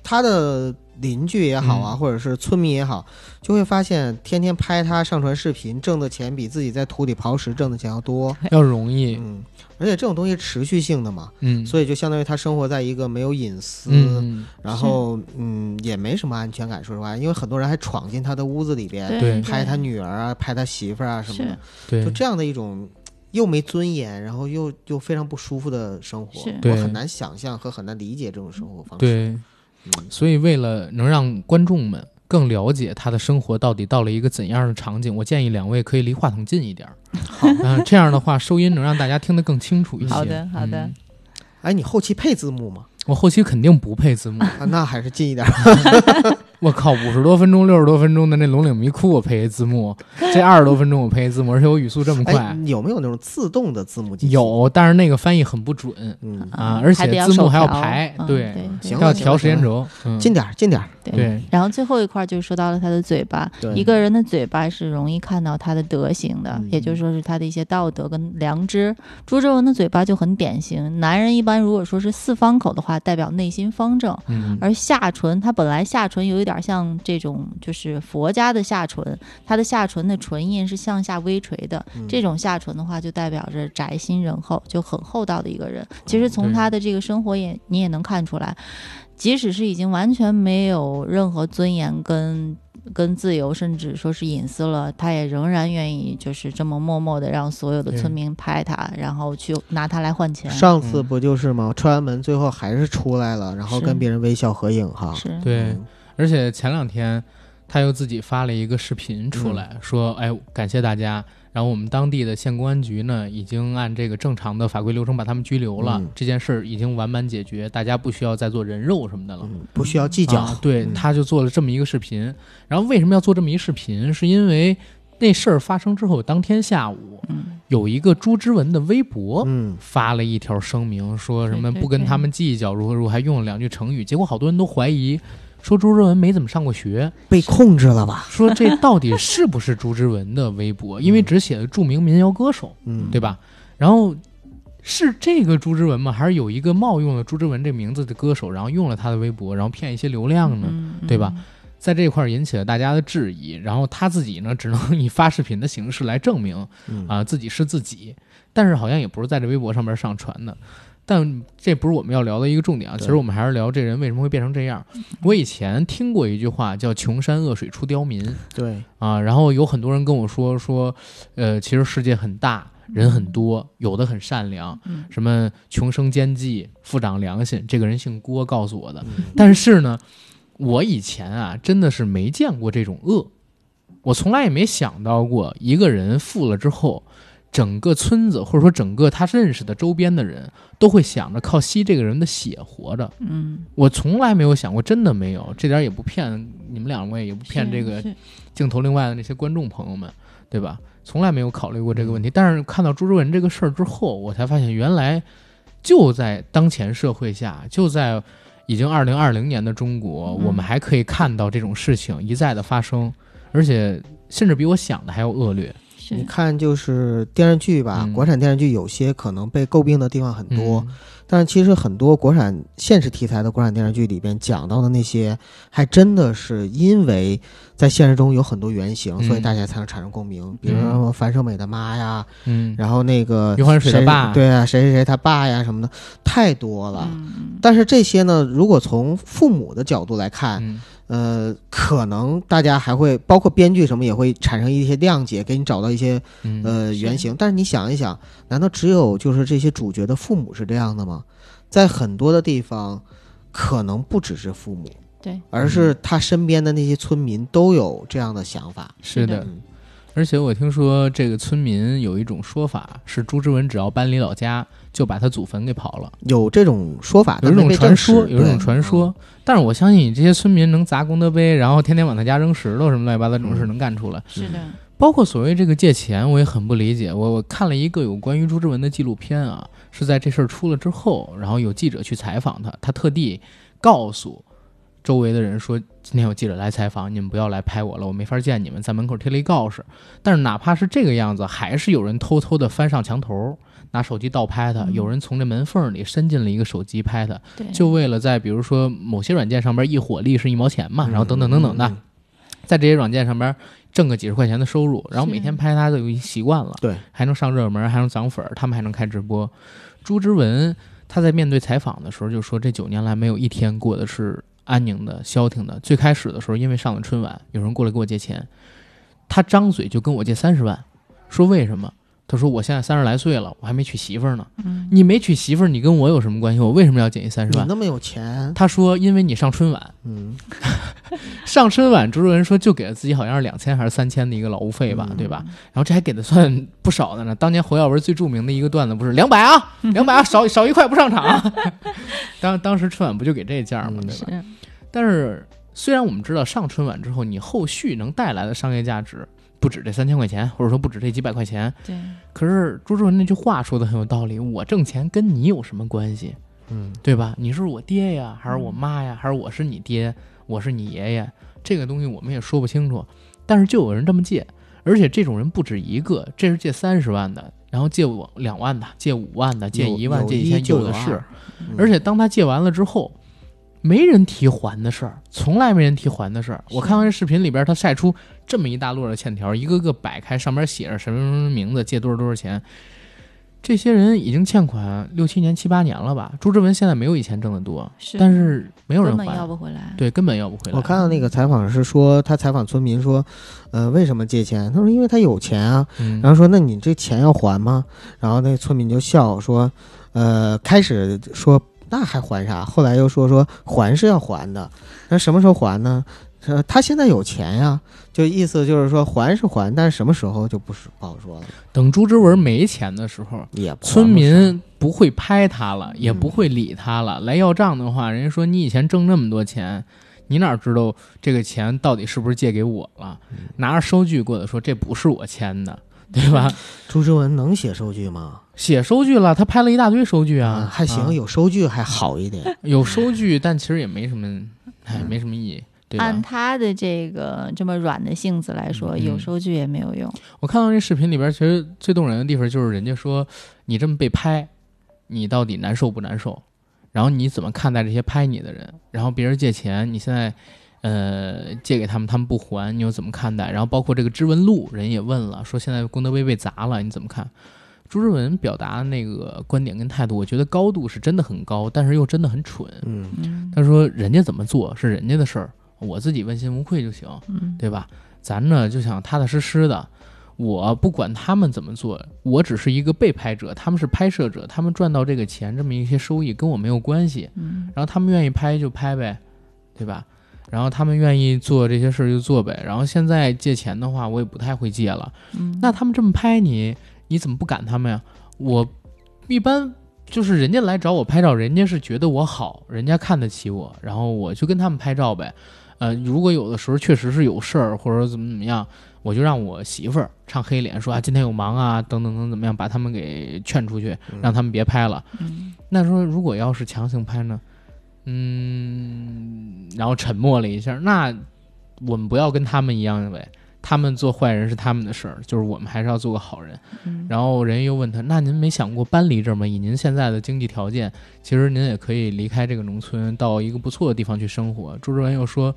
他的邻居也好啊，嗯。或者是村民也好，就会发现天天拍他上传视频，挣的钱比自己在土里刨食挣的钱要多。要容易，嗯，而且这种东西持续性的嘛，嗯，所以就相当于他生活在一个没有隐私，嗯，然后嗯也没什么安全感。说实话，因为很多人还闯进他的屋子里边对拍他女儿啊，拍他媳妇儿啊什么的，对。就，这样的一种。又没尊严，然后又又非常不舒服的生活。是，我很难想象和很难理解这种生活方式。对，嗯，所以为了能让观众们更了解他的生活到底到了一个怎样的场景，我建议两位可以离话筒近一点儿，好，啊，这样的话收音能让大家听得更清楚一些。好的好的。嗯哎，你后期配字幕吗？我后期肯定不配字幕，啊，那还是近一点。我靠，五十多分钟、六十多分钟的那龙岭迷窟我配一字幕，这二十多分钟我配一字幕，而且我语速这么快。哎，，有没有那种自动的字幕机？，有，但是那个翻译很不准嗯，啊，而且字幕还要排对要调时间轴，嗯，近点儿，近点儿。对对，然后最后一块就说到了他的嘴巴，一个人的嘴巴是容易看到他的德行的，嗯。也就是说是他的一些道德跟良知。朱之文的嘴巴就很典型，男人一般如果说是四方口的话，代表内心方正。嗯，而下唇，他本来下唇有一点像这种，就是佛家的下唇，他的下唇的唇印是向下微垂的。嗯这种下唇的话，就代表着宅心仁厚，就很厚道的一个人。其实从他的这个生活也你也能看出来，即使是已经完全没有任何尊严跟跟自由，甚至说是隐私了，他也仍然愿意就是这么默默的让所有的村民拍他，然后去拿他来换钱。上次不就是吗？踹完门最后还是出来了，然后跟别人微笑合影哈。是，对，嗯而且前两天他又自己发了一个视频出来，说：“哎，感谢大家。”然后我们当地的县公安局呢，已经按这个正常的法规流程把他们拘留了，嗯这件事儿已经完满解决，大家不需要再做人肉什么的了。嗯，不需要计较。啊对，嗯他就做了这么一个视频。然后为什么要做这么一视频？是因为那事儿发生之后，当天下午嗯，有一个朱之文的微博。嗯，发了一条声明，说什么不跟他们计较，如何如何，还用了两句成语。结果好多人都怀疑，说朱之文没怎么上过学，被控制了吧？说这到底是不是朱之文的微博？因为只写了著名民谣歌手，嗯，对吧？然后是这个朱之文吗？还是有一个冒用了朱之文这名字的歌手，然后用了他的微博，然后骗一些流量呢？嗯对吧？在这块儿引起了大家的质疑，然后他自己呢，只能 以发视频的形式来证明嗯啊、自己是自己，但是好像也不是在这微博上面上传的。但这不是我们要聊的一个重点啊，其实我们还是聊这人为什么会变成这样。我以前听过一句话叫“穷山恶水出刁民”，对，啊，然后有很多人跟我说说，呃，其实世界很大，人很多，有的很善良，嗯什么穷生奸计，富长良心。这个人姓郭，告诉我的。嗯但是呢，我以前啊，真的是没见过这种恶，我从来也没想到过一个人富了之后。整个村子，或者说整个他认识的周边的人，都会想着靠吸这个人的血活着。嗯，我从来没有想过，真的没有，这点也不骗你们两位，也不骗这个镜头另外的那些观众朋友们，对吧？从来没有考虑过这个问题。但是看到朱之文这个事儿之后，我才发现原来就在当前社会下，就在已经二零二零年的中国，嗯我们还可以看到这种事情一再的发生，而且甚至比我想的还要恶劣。是。你看，就是电视剧吧，嗯。国产电视剧有些可能被诟病的地方很多，嗯。但是其实很多国产现实题材的国产电视剧里边讲到的那些，还真的是因为在现实中有很多原型，嗯。所以大家才能产生共鸣。比如说樊胜美的妈呀，嗯，然后那个余欢水的爸。对啊，谁谁谁他爸呀什么的，太多了。嗯。但是这些呢，如果从父母的角度来看，嗯呃，可能大家还会包括编剧什么也会产生一些谅解，给你找到一些嗯呃原型。但是你想一想，难道只有就是这些主角的父母是这样的吗？在很多的地方，可能不只是父母，对，而是他身边的那些村民都有这样的想法。是的而且我听说这个村民有一种说法是，朱之文只要搬离老家，就把他祖坟给刨了。有这种说法，有这种传说，有这种传说，但是我相信你这些村民能砸功德碑，然后天天往他家扔石头什么乱七八糟这种事嗯能干出来。是的，包括所谓这个借钱，我也很不理解。我我看了一个有关于朱之文的纪录片啊，是在这事儿出了之后，然后有记者去采访他，他特地告诉周围的人说，今天有记者来采访，你们不要来拍我了，我没法见你们，在门口贴了一告示。但是哪怕是这个样子，还是有人偷偷的翻上墙头。拿手机倒拍他，嗯有人从这门缝里伸进了一个手机拍他，就为了在比如说某些软件上边一火力是一毛钱嘛，然后等等等等的，嗯在这些软件上边挣个几十块钱的收入，然后每天拍他都已经习惯了，对，还能上热门，还能涨粉，他们还能开直播。朱之文他在面对采访的时候就说，这九年来没有一天过的是安宁的、消停的。最开始的时候，因为上了春晚，有人过来给我借钱，他张嘴就跟我借三十万，说为什么？他说：“我现在三十来岁了，我还没娶媳妇儿呢。嗯你没娶媳妇儿，你跟我有什么关系？我为什么要减一三十万？”你那么有钱，他说：“因为你上春晚，嗯，上春晚，朱之文说就给了自己好像是两千还是三千的一个劳务费吧，嗯对吧？然后这还给的算不少的呢。当年侯耀文最著名的一个段子不是两百啊，两百啊，少少一块不上场啊。当当时春晚不就给这价吗？嗯对吧？是但是虽然我们知道上春晚之后，你后续能带来的商业价值不止这三千块钱，或者说不止这几百块钱，对，可是朱之文那句话说的很有道理，我挣钱跟你有什么关系？嗯，对吧？你是我爹呀，还是我妈呀，还是我是你爹，我是你爷爷？这个东西我们也说不清楚，但是就有人这么借，而且这种人不止一个，这是借三十万的，然后借我两万的，借五万的，借有一万，有借一千，有有的是而且当他借完了之后，没人提还的事儿，从来没人提还的事儿。我看完这视频里边，他晒出这么一大摞的欠条，一个个摆开，上面写着什么什么什么名字，借多少多少钱。这些人已经欠款六七年、七八年了吧？朱之文现在没有以前挣得多，是但是没有人根本要还，不回来。对，根本要不回来。我看到那个采访是说，他采访村民说，呃，为什么借钱？他说因为他有钱啊。嗯，然后说那你这钱要还吗？然后那村民就笑说，呃，开始说那还还啥？后来又说说还是要还的，那什么时候还呢？呃，他现在有钱呀，就意思就是说还是还，但是什么时候就不是不好说了，等朱之文没钱的时候，也不村民不会拍他了，也嗯不会理他了。来要账的话，人家说你以前挣那么多钱，你哪知道这个钱到底是不是借给我了？嗯拿着收据过来说这不是我签的，对吧？朱之文能写收据吗？写收据了，他拍了一大堆收据啊，嗯还行，啊有收据还好一点。有收据，但其实也没什么，哎，没什么意义，对按？他的这个这么软的性子来说，嗯有收据也没有用。我看到这视频里边，其实最动人的地方就是人家说你这么被拍，你到底难受不难受？然后你怎么看待这些拍你的人？然后别人借钱，你现在呃借给他们，他们不还，你又怎么看待？然后包括这个知文录，人也问了，说现在功德碑被砸了，你怎么看？朱之文表达的那个观点跟态度，我觉得高度是真的很高，但是又真的很蠢。嗯，嗯他说人家怎么做是人家的事儿，我自己问心无愧就行。嗯对吧？咱呢就想踏踏实实的，我不管他们怎么做，我只是一个被拍者，他们是拍摄者，他们赚到这个钱这么一些收益跟我没有关系，嗯然后他们愿意拍就拍呗，对吧？然后他们愿意做这些事儿就做呗。然后现在借钱的话，我也不太会借了。嗯，那他们这么拍你，你怎么不赶他们呀？我一般就是人家来找我拍照，人家是觉得我好，人家看得起我，然后我就跟他们拍照呗。呃，如果有的时候确实是有事儿或者怎么怎么样，我就让我媳妇儿唱黑脸说啊，今天有忙啊，等等等怎么样，把他们给劝出去，让他们别拍了。嗯那说如果要是强行拍呢，嗯，然后沉默了一下，那我们不要跟他们一样呗。他们做坏人是他们的事儿，就是我们还是要做个好人。嗯然后人又问他：“那您没想过搬离这儿吗？以您现在的经济条件，其实您也可以离开这个农村，到一个不错的地方去生活。”朱之文又说：“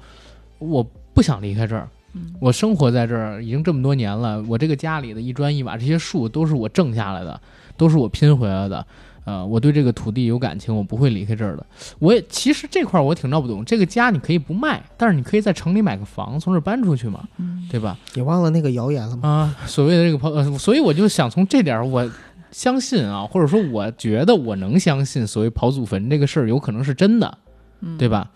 我不想离开这儿，嗯我生活在这儿已经这么多年了，我这个家里的一砖一瓦，这些树都是我挣下来的，都是我拼回来的。呃，我对这个土地有感情，我不会离开这儿的。我也其实这块儿我挺闹不懂，这个家你可以不卖，但是你可以在城里买个房，从这儿搬出去嘛，嗯对吧？你忘了那个谣言了吗？啊，所谓的这个朋，呃，所以我就想从这点儿，我相信啊，或者说我觉得我能相信，所谓刨祖坟这个事儿有可能是真的，嗯对吧？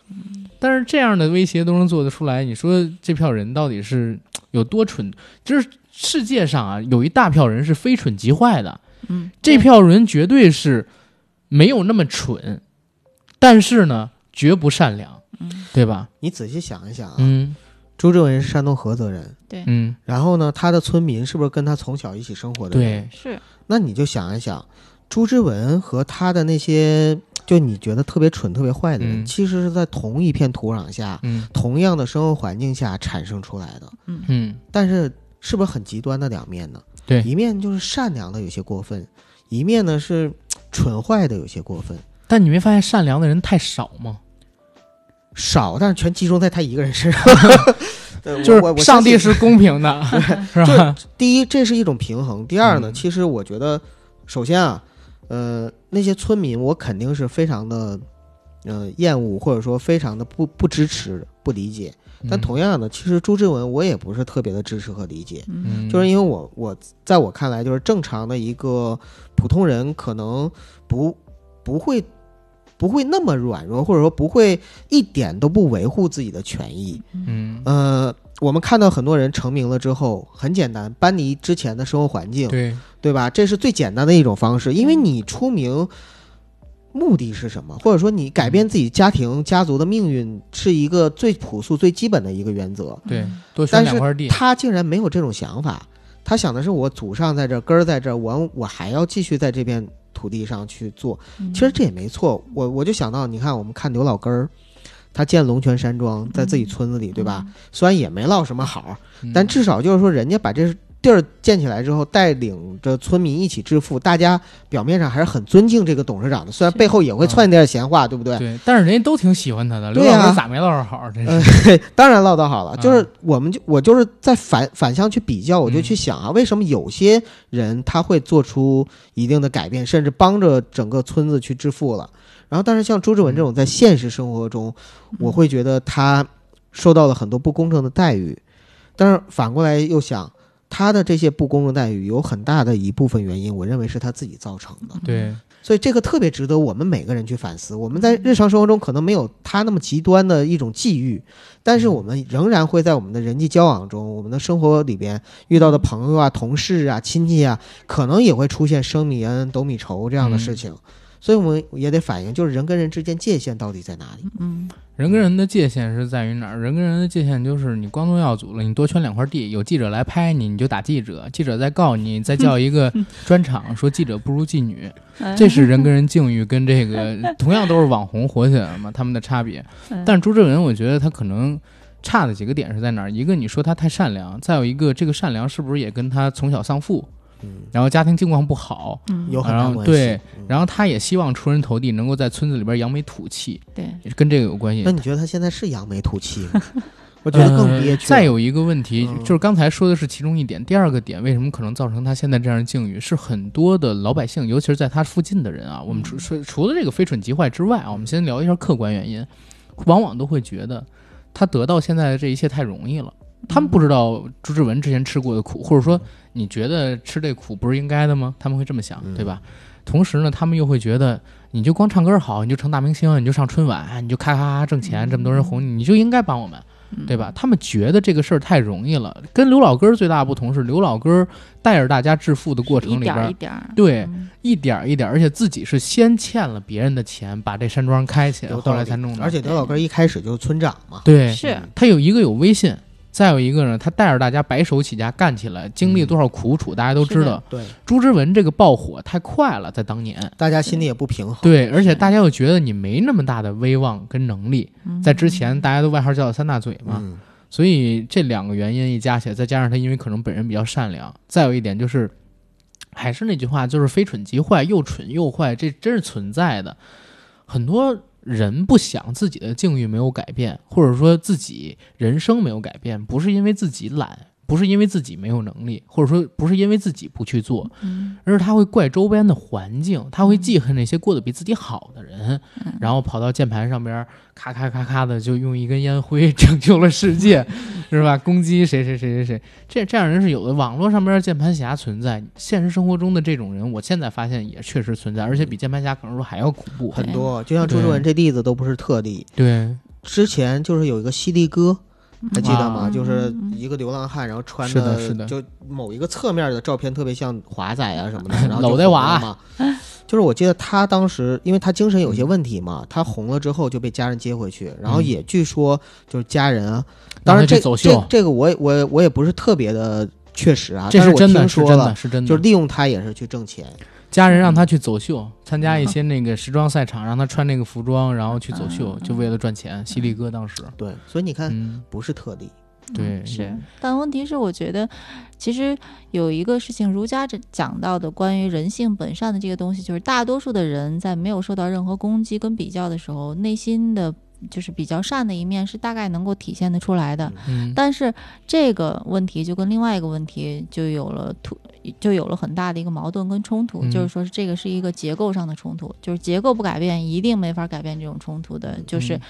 但是这样的威胁都能做得出来，你说这票人到底是有多蠢？就是世界上啊，有一大票人是非蠢即坏的，嗯，这票人绝对是没有那么蠢，但是呢，绝不善良，嗯。对吧？你仔细想一想啊，嗯。朱之文是山东菏泽人，对。嗯，然后呢，他的村民是不是跟他从小一起生活的人？对，是。那你就想一想，朱之文和他的那些就你觉得特别蠢、特别坏的人，嗯。其实是在同一片土壤下、嗯。同样的生活环境下产生出来的。嗯，但是，是不是很极端的两面呢？对一面就是善良的有些过分，一面呢是蠢坏的有些过分。但你没发现善良的人太少吗？少，但是全集中在他一个人身上。对就是上帝是公平的，是吧？第一，这是一种平衡；第二呢，嗯其实我觉得，首先啊，呃，那些村民我肯定是非常的，呃，厌恶或者说非常的不不支持、不理解。但同样的，其实朱之文我也不是特别的支持和理解，嗯。嗯，就是因为我我在我看来，就是正常的一个普通人可能不不会不会那么软弱，或者说不会一点都不维护自己的权益。嗯，呃，我们看到很多人成名了之后，很简单，搬离之前的生活环境，对，对吧？这是最简单的一种方式，因为你出名。目的是什么？或者说，你改变自己家庭、家族的命运，是一个最朴素、最基本的一个原则。对，多选但是两块地，他竟然没有这种想法，他想的是我祖上在这儿，根儿在这儿，我我还要继续在这片土地上去做。嗯其实这也没错，我我就想到，你看我们看刘老根儿，他建龙泉山庄在自己村子里，对吧？？虽然也没落什么好，嗯但至少就是说，人家把这地儿建起来之后，带领着村民一起致富，大家表面上还是很尊敬这个董事长的，虽然背后也会窜点闲话，对不对？对，但是人家都挺喜欢他的。刘对啊老根咋没落着好？真呃是，当然唠叨好了，嗯就是我们就我就是在反反向去比较，我就嗯去想啊，为什么有些人他会做出一定的改变，甚至帮着整个村子去致富了。然后，但是像朱之文这种在现实生活中，我会觉得他受到了很多不公正的待遇。但是反过来又想，他的这些不公正待遇有很大的一部分原因，我认为是他自己造成的。对，所以这个特别值得我们每个人去反思。我们在日常生活中可能没有他那么极端的一种际遇，但是我们仍然会在我们的人际交往中、我们的生活里边遇到的朋友啊、同事啊、亲戚啊，可能也会出现生米恩、斗米仇这样的事情。所以我们也得反映，就是人跟人之间界限到底在哪里？嗯人跟人的界限是在于哪儿？人跟人的界限就是你光宗耀祖了，你多圈两块地，有记者来拍你，你就打记者；记者再告你，再叫一个 专场说记者不如妓女，嗯 这是人跟人境遇跟这个 同样都是网红火起来了嘛，他们的差别。嗯但朱之文，我觉得他可能差的几个点是在哪儿？一个你说他太善良，再有一个这个善良是不是也跟他从小丧父，嗯，然后家庭境况不好，嗯有很大关系。对嗯然后他也希望出人头地，能够在村子里边扬眉吐气，对也是跟这个有关系那。你觉得他现在是扬眉吐气吗？我觉得更憋屈。呃。再有一个问题，嗯就是刚才说的是其中一点，第二个点为什么可能造成他现在这样的境遇，是很多的老百姓，尤其是在他附近的人啊，我们除除除了这个非蠢即坏之外啊，我们先聊一下客观原因，往往都会觉得他得到现在的这一切太容易了。他们不知道朱之文之前吃过的苦，或者说你觉得吃这苦不是应该的吗？他们会这么想，嗯对吧？同时呢，他们又会觉得，你就光唱歌好，你就成大明星，你就上春晚，你就咔咔咔挣钱，这么多人哄你，你就应该帮我们，对吧？他们觉得这个事儿太容易了。跟刘老根儿最大的不同是，刘老根儿带着大家致富的过程里边儿，点一点，对嗯一点儿一点儿，而且自己是先欠了别人的钱，把这山庄开起来，后来才弄的。而且刘老根一开始就是村长嘛，对，是他有一个有微信，再有一个呢，他带着大家白手起家干起来，经历多少苦楚，大家都知道。对，朱之文这个爆火太快了，在当年。大家心里也不平衡。对，而且大家又觉得你没那么大的威望跟能力，嗯在之前大家都外号叫三大嘴嘛，嗯，所以这两个原因一加起来，再加上他因为可能本人比较善良，再有一点就是，还是那句话，就是非蠢即坏，又蠢又坏，这真是存在的。很多人不想自己的境遇没有改变，或者说自己人生没有改变，不是因为自己懒，不是因为自己没有能力，或者说不是因为自己不去做，嗯而是他会怪周边的环境，他会记恨那些过得比自己好的人，嗯然后跑到键盘上边咔咔咔咔的就用一根烟灰拯救了世界，是吧？攻击谁谁谁谁谁，这这样人是有的。网络上边键盘侠存在，现实生活中的这种人，我现在发现也确实存在，而且比键盘侠可能说还要恐怖。很多，就像朱之文这例子都不是特例。对，之前就是有一个犀利哥，还记得吗？啊就是一个流浪汉，然后穿是的是的就某一个侧面的照片特别像华仔啊什么的，然后就搂带娃嘛。就是我记得他当时，因为他精神有些问题嘛，他红了之后就被家人接回去，然后嗯也据说就是家人啊，当然这这这个我也我也我也不是特别的确实啊，这但是我真的，是听说了，真的是真的。就是利用他也是去挣钱。家人让他去走秀，参加一些那个时装赛场，让他穿那个服装，然后去走秀，就为了赚钱。犀利哥当时，对，所以你看，嗯，不是特例。对，是，但问题是，我觉得其实有一个事情，儒家这讲到的关于人性本善的这个东西，就是大多数的人在没有受到任何攻击跟比较的时候，内心的就是比较善的一面是大概能够体现得出来的。嗯，但是这个问题就跟另外一个问题就有了突，就有了很大的一个矛盾跟冲突，嗯就是说这个是一个结构上的冲突，就是结构不改变，一定没法改变这种冲突的，就是嗯。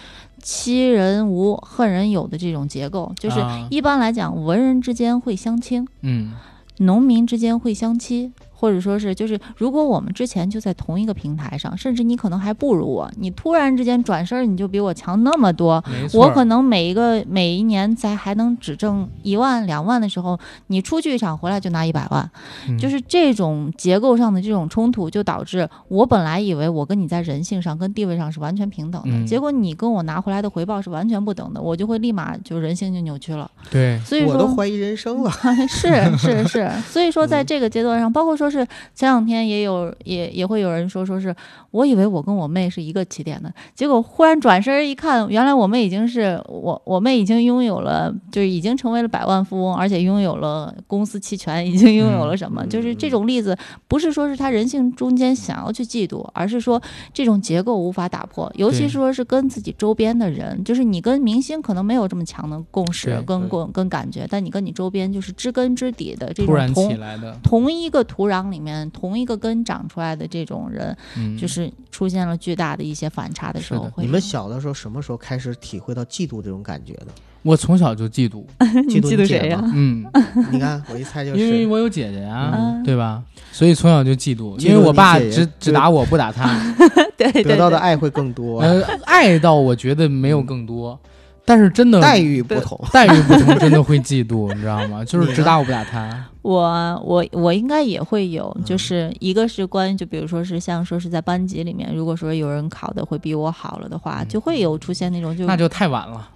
欺人无恨人有的这种结构，就是啊。一般来讲，文人之间会相亲，嗯。农民之间会相欺，或者说是就是，如果我们之前就在同一个平台上，甚至你可能还不如我，你突然之间转身你就比我强那么多，没错，我可能每一个每一年在还能只挣一万两万的时候，你出去一场回来就拿一百万，嗯就是这种结构上的这种冲突，就导致我本来以为我跟你在人性上跟地位上是完全平等的，嗯结果你跟我拿回来的回报是完全不等的，我就会立马就人性就扭曲了。对，所以说，我都怀疑人生了。是是是，所以说在嗯这个阶段上，包括说是前两天也有也也会有人说，说是我以为我跟我妹是一个起点的，结果忽然转身一看，原来我们已经是我我妹已经拥有了，就是已经成为了百万富翁，而且拥有了公司期权，已经拥有了什么？嗯就是这种例子，不是说是他人性中间想要去嫉妒，而是说这种结构无法打破，尤其是说是跟自己周边的人，就是你跟明星可能没有这么强的共识跟共跟感觉，但你跟你周边就是知根知底的这种同同一个土壤里面同一个根长出来的这种人，嗯，就是出现了巨大的一些反差的时候你们小的时候什么时候开始体会到嫉妒这种感觉的？我从小就嫉妒，嫉妒嫉妒谁呀？嗯，你看，我一猜就是因为。我有姐姐呀，嗯对吧？所以从小就嫉妒，嫉妒因为我爸只只打我不打他，对对得到的爱会更多，呃，爱到我觉得没有更多，但是真的待遇不同。待遇不同，真的会嫉妒，你知道吗？就是只打我不打他，我我我应该也会有，嗯就是一个是关于，就比如说是像说是在班级里面，如果说有人考的会比我好了的话，就会有出现那种就那就太晚了。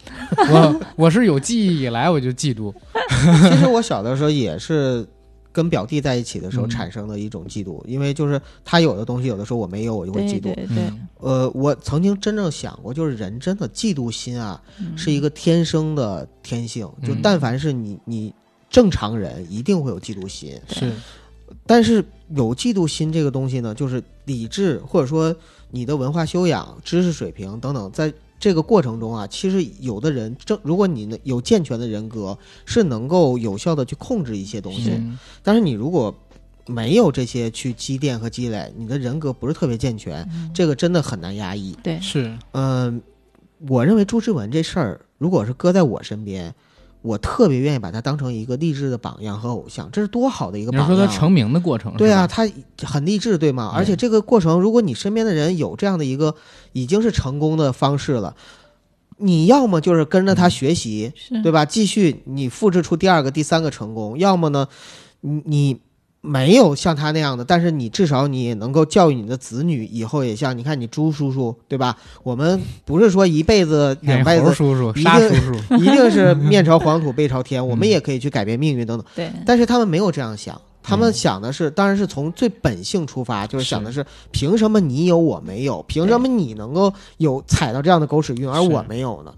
我我是有记忆以来我就嫉妒，其实我小的时候也是跟表弟在一起的时候嗯产生的一种嫉妒，因为就是他有的东西，有的时候我没有，我就会嫉妒。对呃，我曾经真正想过，就是人真的嫉妒心啊，嗯是一个天生的天性。就嗯但凡是你你正常人，一定会有嫉妒心。是但是有嫉妒心这个东西呢，就是理智或者说你的文化修养、知识水平等等，在这个过程中啊，其实有的人正，如果你有健全的人格，是能够有效的去控制一些东西。嗯但是你如果没有这些去积淀和积累，你的人格不是特别健全，嗯这个真的很难压抑。对是，嗯、我认为朱之文这事儿，如果是搁在我身边，我特别愿意把他当成一个励志的榜样和偶像，这是多好的一个你榜样。你说他成名的过程？对啊，他很励志，对吗？而且这个过程，如果你身边的人有这样的一个已经是成功的方式了，你要么就是跟着他学习，是对吧？继续你复制出第二个、第三个成功，要么呢，你你没有像他那样的，但是你至少你也能够教育你的子女，以后也像你看你朱叔叔，对吧？我们不是说一辈子、两辈子叔叔、一定沙叔叔，一定是面朝黄土背朝天，我们嗯也可以去改变命运等等。对但是他们没有这样想，他们嗯想的是，当然是从最本性出发，就是想的是凭什么你有我没有？凭什么你能够有踩到这样的狗屎运，而我没有呢？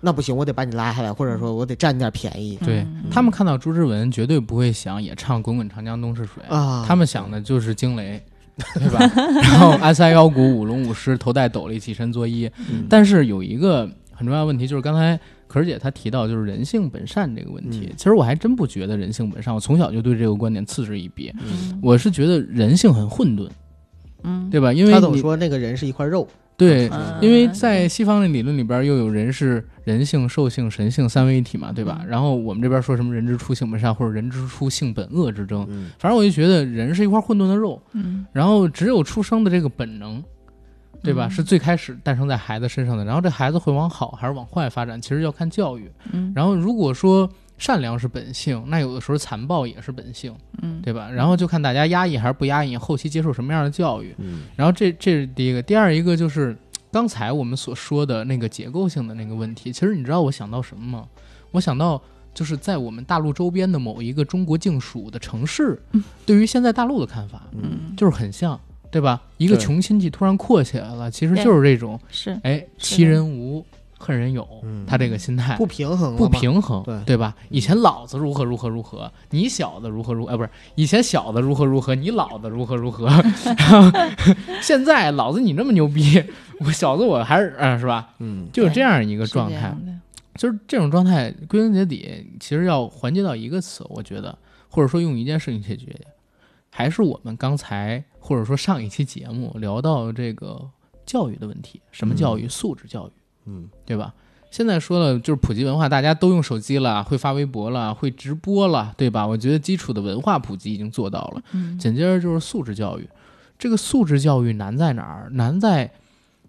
那不行，我得把你拉下来，或者说我得占你点便宜对嗯他们看到朱之文，绝对不会想也唱《滚滚长江东逝水》啊！他们想的就是惊雷，对吧？然后安塞腰鼓、舞龙舞狮、头戴斗笠、起身作揖。嗯但是有一个很重要的问题，就是刚才可儿姐她提到，就是人性本善这个问题。嗯其实我还真不觉得人性本善，我从小就对这个观点嗤之以鼻。嗯我是觉得人性很混沌，嗯对吧？因为他总说那个人是一块肉，对，嗯因为在西方的理论里边，又有人是人性、兽性、神性三位一体嘛，对吧？嗯然后我们这边说什么人之初性本善，或者人之初性本恶之争，嗯反正我就觉得人是一块混沌的肉，嗯然后只有出生的这个本能，对吧？嗯是最开始诞生在孩子身上的，然后这孩子会往好还是往坏发展，其实要看教育。嗯然后如果说善良是本性，那有的时候残暴也是本性，嗯对吧？然后就看大家压抑还是不压抑，后期接受什么样的教育。嗯然后这这是第一个，第二一个就是刚才我们所说的那个结构性的那个问题。其实你知道我想到什么吗？我想到就是在我们大陆周边的某一个中国境属的城市，对于现在大陆的看法，嗯就是很像，对吧？一个穷亲戚突然阔起来了，其实就是这种，是哎，欺人无，恨人有，嗯他这个心态不平衡不平衡，对对吧？以前老子如何如何如何，你小子如何如哎，不是以前小子如何如何，你老子如何如何，然 后现在老子你那么牛逼，我小子我还是嗯、是吧？嗯就是这样一个状态，就是这种状态归根结底，其实要环节到一个词，我觉得，或者说用一件事情解决，还是我们刚才或者说上一期节目聊到这个教育的问题，什么教育？素质教育。嗯对吧？现在说了就是普及文化，大家都用手机了，会发微博了，会直播了，对吧？我觉得基础的文化普及已经做到了。嗯紧接着就是素质教育，这个素质教育难在哪儿？难在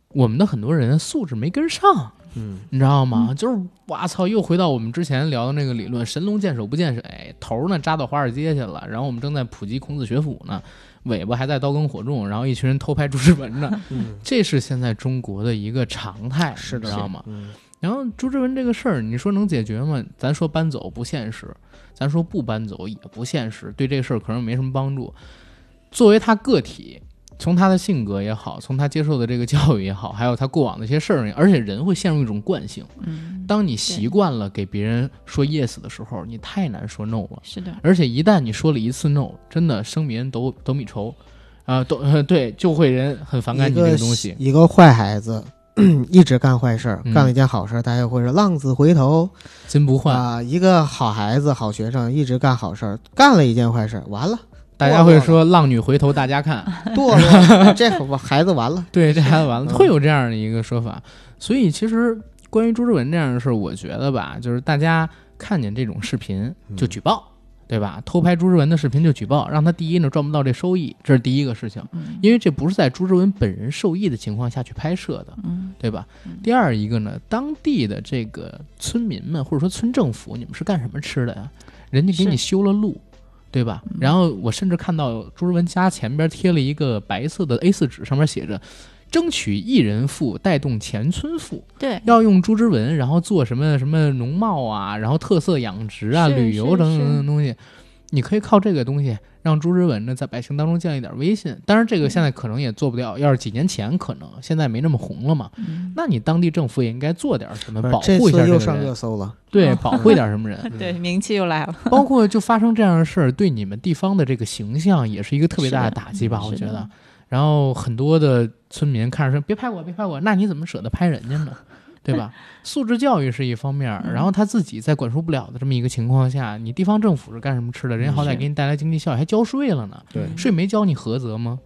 我们的很多人素质没跟上，嗯你知道吗？就是哇操，又回到我们之前聊的那个理论，神龙见首不见尾，头呢扎到华尔街去了，然后我们正在普及孔子学府呢，尾巴还在刀耕火种，然后一群人偷拍朱之文呢，嗯，这是现在中国的一个常态，是的知道吗？嗯然后朱之文这个事儿，你说能解决吗？咱说搬走不现实，咱说不搬走也不现实，对这个事儿可能没什么帮助。作为他个体，从他的性格也好，从他接受的这个教育也好，还有他过往的一些事儿，而且人会陷入一种惯性。嗯，当你习惯了给别人说 yes 的时候，你太难说 no 了。是的，而且一旦你说了一次 no，真的生米恩斗斗米仇，啊、都呃对，就会人很反感你这个东西。一个坏孩子。一直干坏事儿，嗯干了一件好事儿，大家会说浪子回头金不换，啊。一个好孩子、好学生，一直干好事儿，干了一件坏事儿，完了，大家会说浪女回头大家看，堕落，这我孩子完了。对，这孩子完了，嗯会有这样的一个说法。所以其实关于朱之文这样的事儿，我觉得吧，就是大家看见这种视频就举报，对吧？偷拍朱之文的视频就举报，让他第一呢赚不到这收益，这是第一个事情，嗯因为这不是在朱之文本人受益的情况下去拍摄的。嗯对吧嗯？第二一个呢，当地的这个村民们或者说村政府，你们是干什么吃的呀？人家给你修了路，对吧？嗯然后我甚至看到朱之文家前边贴了一个白色的 A4 纸，上面写着“争取一人富，带动全村富”，对，要用朱之文，然后做什么什么农贸啊，然后特色养殖啊、旅游是等等等东西。你可以靠这个东西让朱之文呢在百姓当中建立点威信。当然，这个现在可能也做不掉，要是几年前可能，现在没那么红了嘛。嗯那你当地政府也应该做点什么，保护一这次又上下这个人热搜了，对，保护一点什么人。对，名气又来了。包括就发生这样的事儿，对你们地方的这个形象也是一个特别大的打击吧，我觉得。然后很多的村民看着说：“别拍我，别拍我。”那你怎么舍得拍人家呢？对吧？素质教育是一方面然后他自己在管束不了的这么一个情况下，你地方政府是干什么吃的？人家好歹给你带来经济效益，还交税了呢。对税没交你何责吗？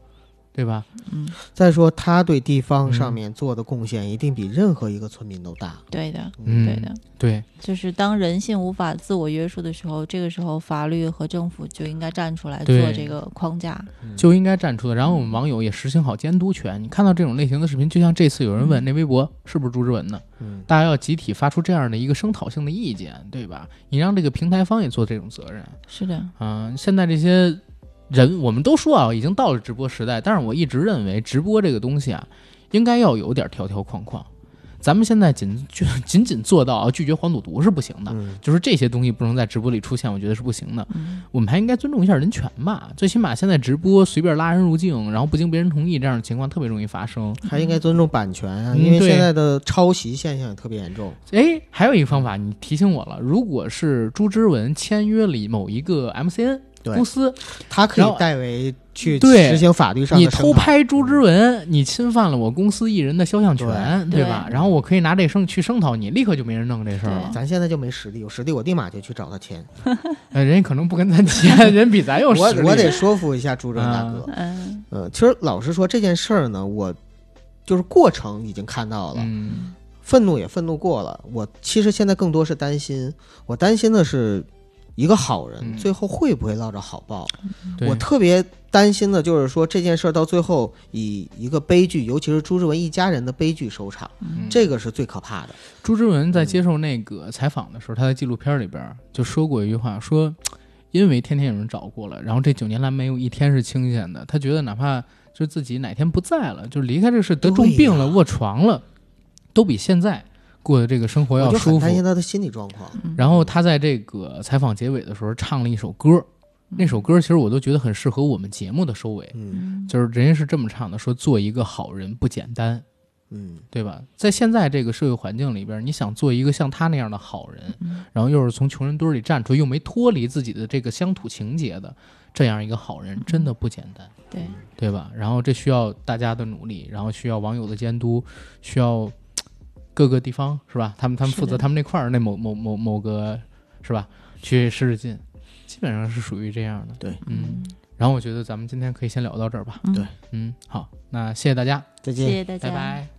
对吧？嗯，再说他对地方嗯上面做的贡献，一定比任何一个村民都大。对的，嗯，对的。对，就是当人性无法自我约束的时候，这个时候法律和政府就应该站出来做这个框架。就应该站出来。然后我们网友也实行好监督权。你看到这种类型的视频，就像这次有人问那微博是不是朱之文呢，嗯，大家要集体发出这样的一个声讨性的意见，对吧？你让这个平台方也做这种责任。是的，嗯、现在这些人，我们都说啊，已经到了直播时代，但是我一直认为直播这个东西啊，应该要有点条条框框。咱们现在仅就仅仅做到啊拒绝黄赌毒是不行的，嗯就是这些东西不能在直播里出现，我觉得是不行的。嗯，我们还应该尊重一下人权吧，最起码现在直播随便拉人入境，然后不经别人同意这样的情况特别容易发生。还应该尊重版权啊，嗯因为现在的抄袭现象也特别严重。哎，还有一个方法，你提醒我了，如果是朱之文签约了某一个 MCN 对公司，他可以代为去对实行法律上你偷拍朱之文，你侵犯了我公司艺人的肖像权，对吧？然后我可以拿这声去声讨你，立刻就没人弄这事儿了。咱现在就没实力，有实力我立马就去找他签。呃，人家可能不跟咱签，人比咱有实力。我得说服一下朱之文大哥。嗯，呃，其实老实说这件事儿呢，我就是过程已经看到了，嗯，愤怒也愤怒过了。我其实现在更多是担心，我担心的是一个好人、嗯最后会不会落着好报。对我特别担心的就是说这件事儿到最后以一个悲剧，尤其是朱之文一家人的悲剧收场，嗯这个是最可怕的。朱之文在接受那个采访的时候，他在纪录片里边就说过一句话，说因为天天有人找过了，然后这九年来没有一天是清闲的，他觉得哪怕就自己哪天不在了，就离开这个世，得重病了，卧床了，都比现在过的这个生活要舒服很担。心他的心理状况。然后他在这个采访结尾的时候唱了一首歌，那首歌其实我都觉得很适合我们节目的收尾，嗯就是人家是这么唱的，说做一个好人不简单。嗯，对吧？在现在这个社会环境里边，你想做一个像他那样的好人，嗯然后又是从穷人堆里站出来，又没脱离自己的这个乡土情节的这样一个好人，真的不简单，对，对吧？然后这需要大家的努力，然后需要网友的监督，需要各个地方是吧？他们他们负责他们那块儿那某某某某个是吧？去使使劲，基本上是属于这样的。对，嗯。然后我觉得咱们今天可以先聊到这儿吧。嗯对嗯，好，那谢谢大家，再见谢。谢大家。拜拜。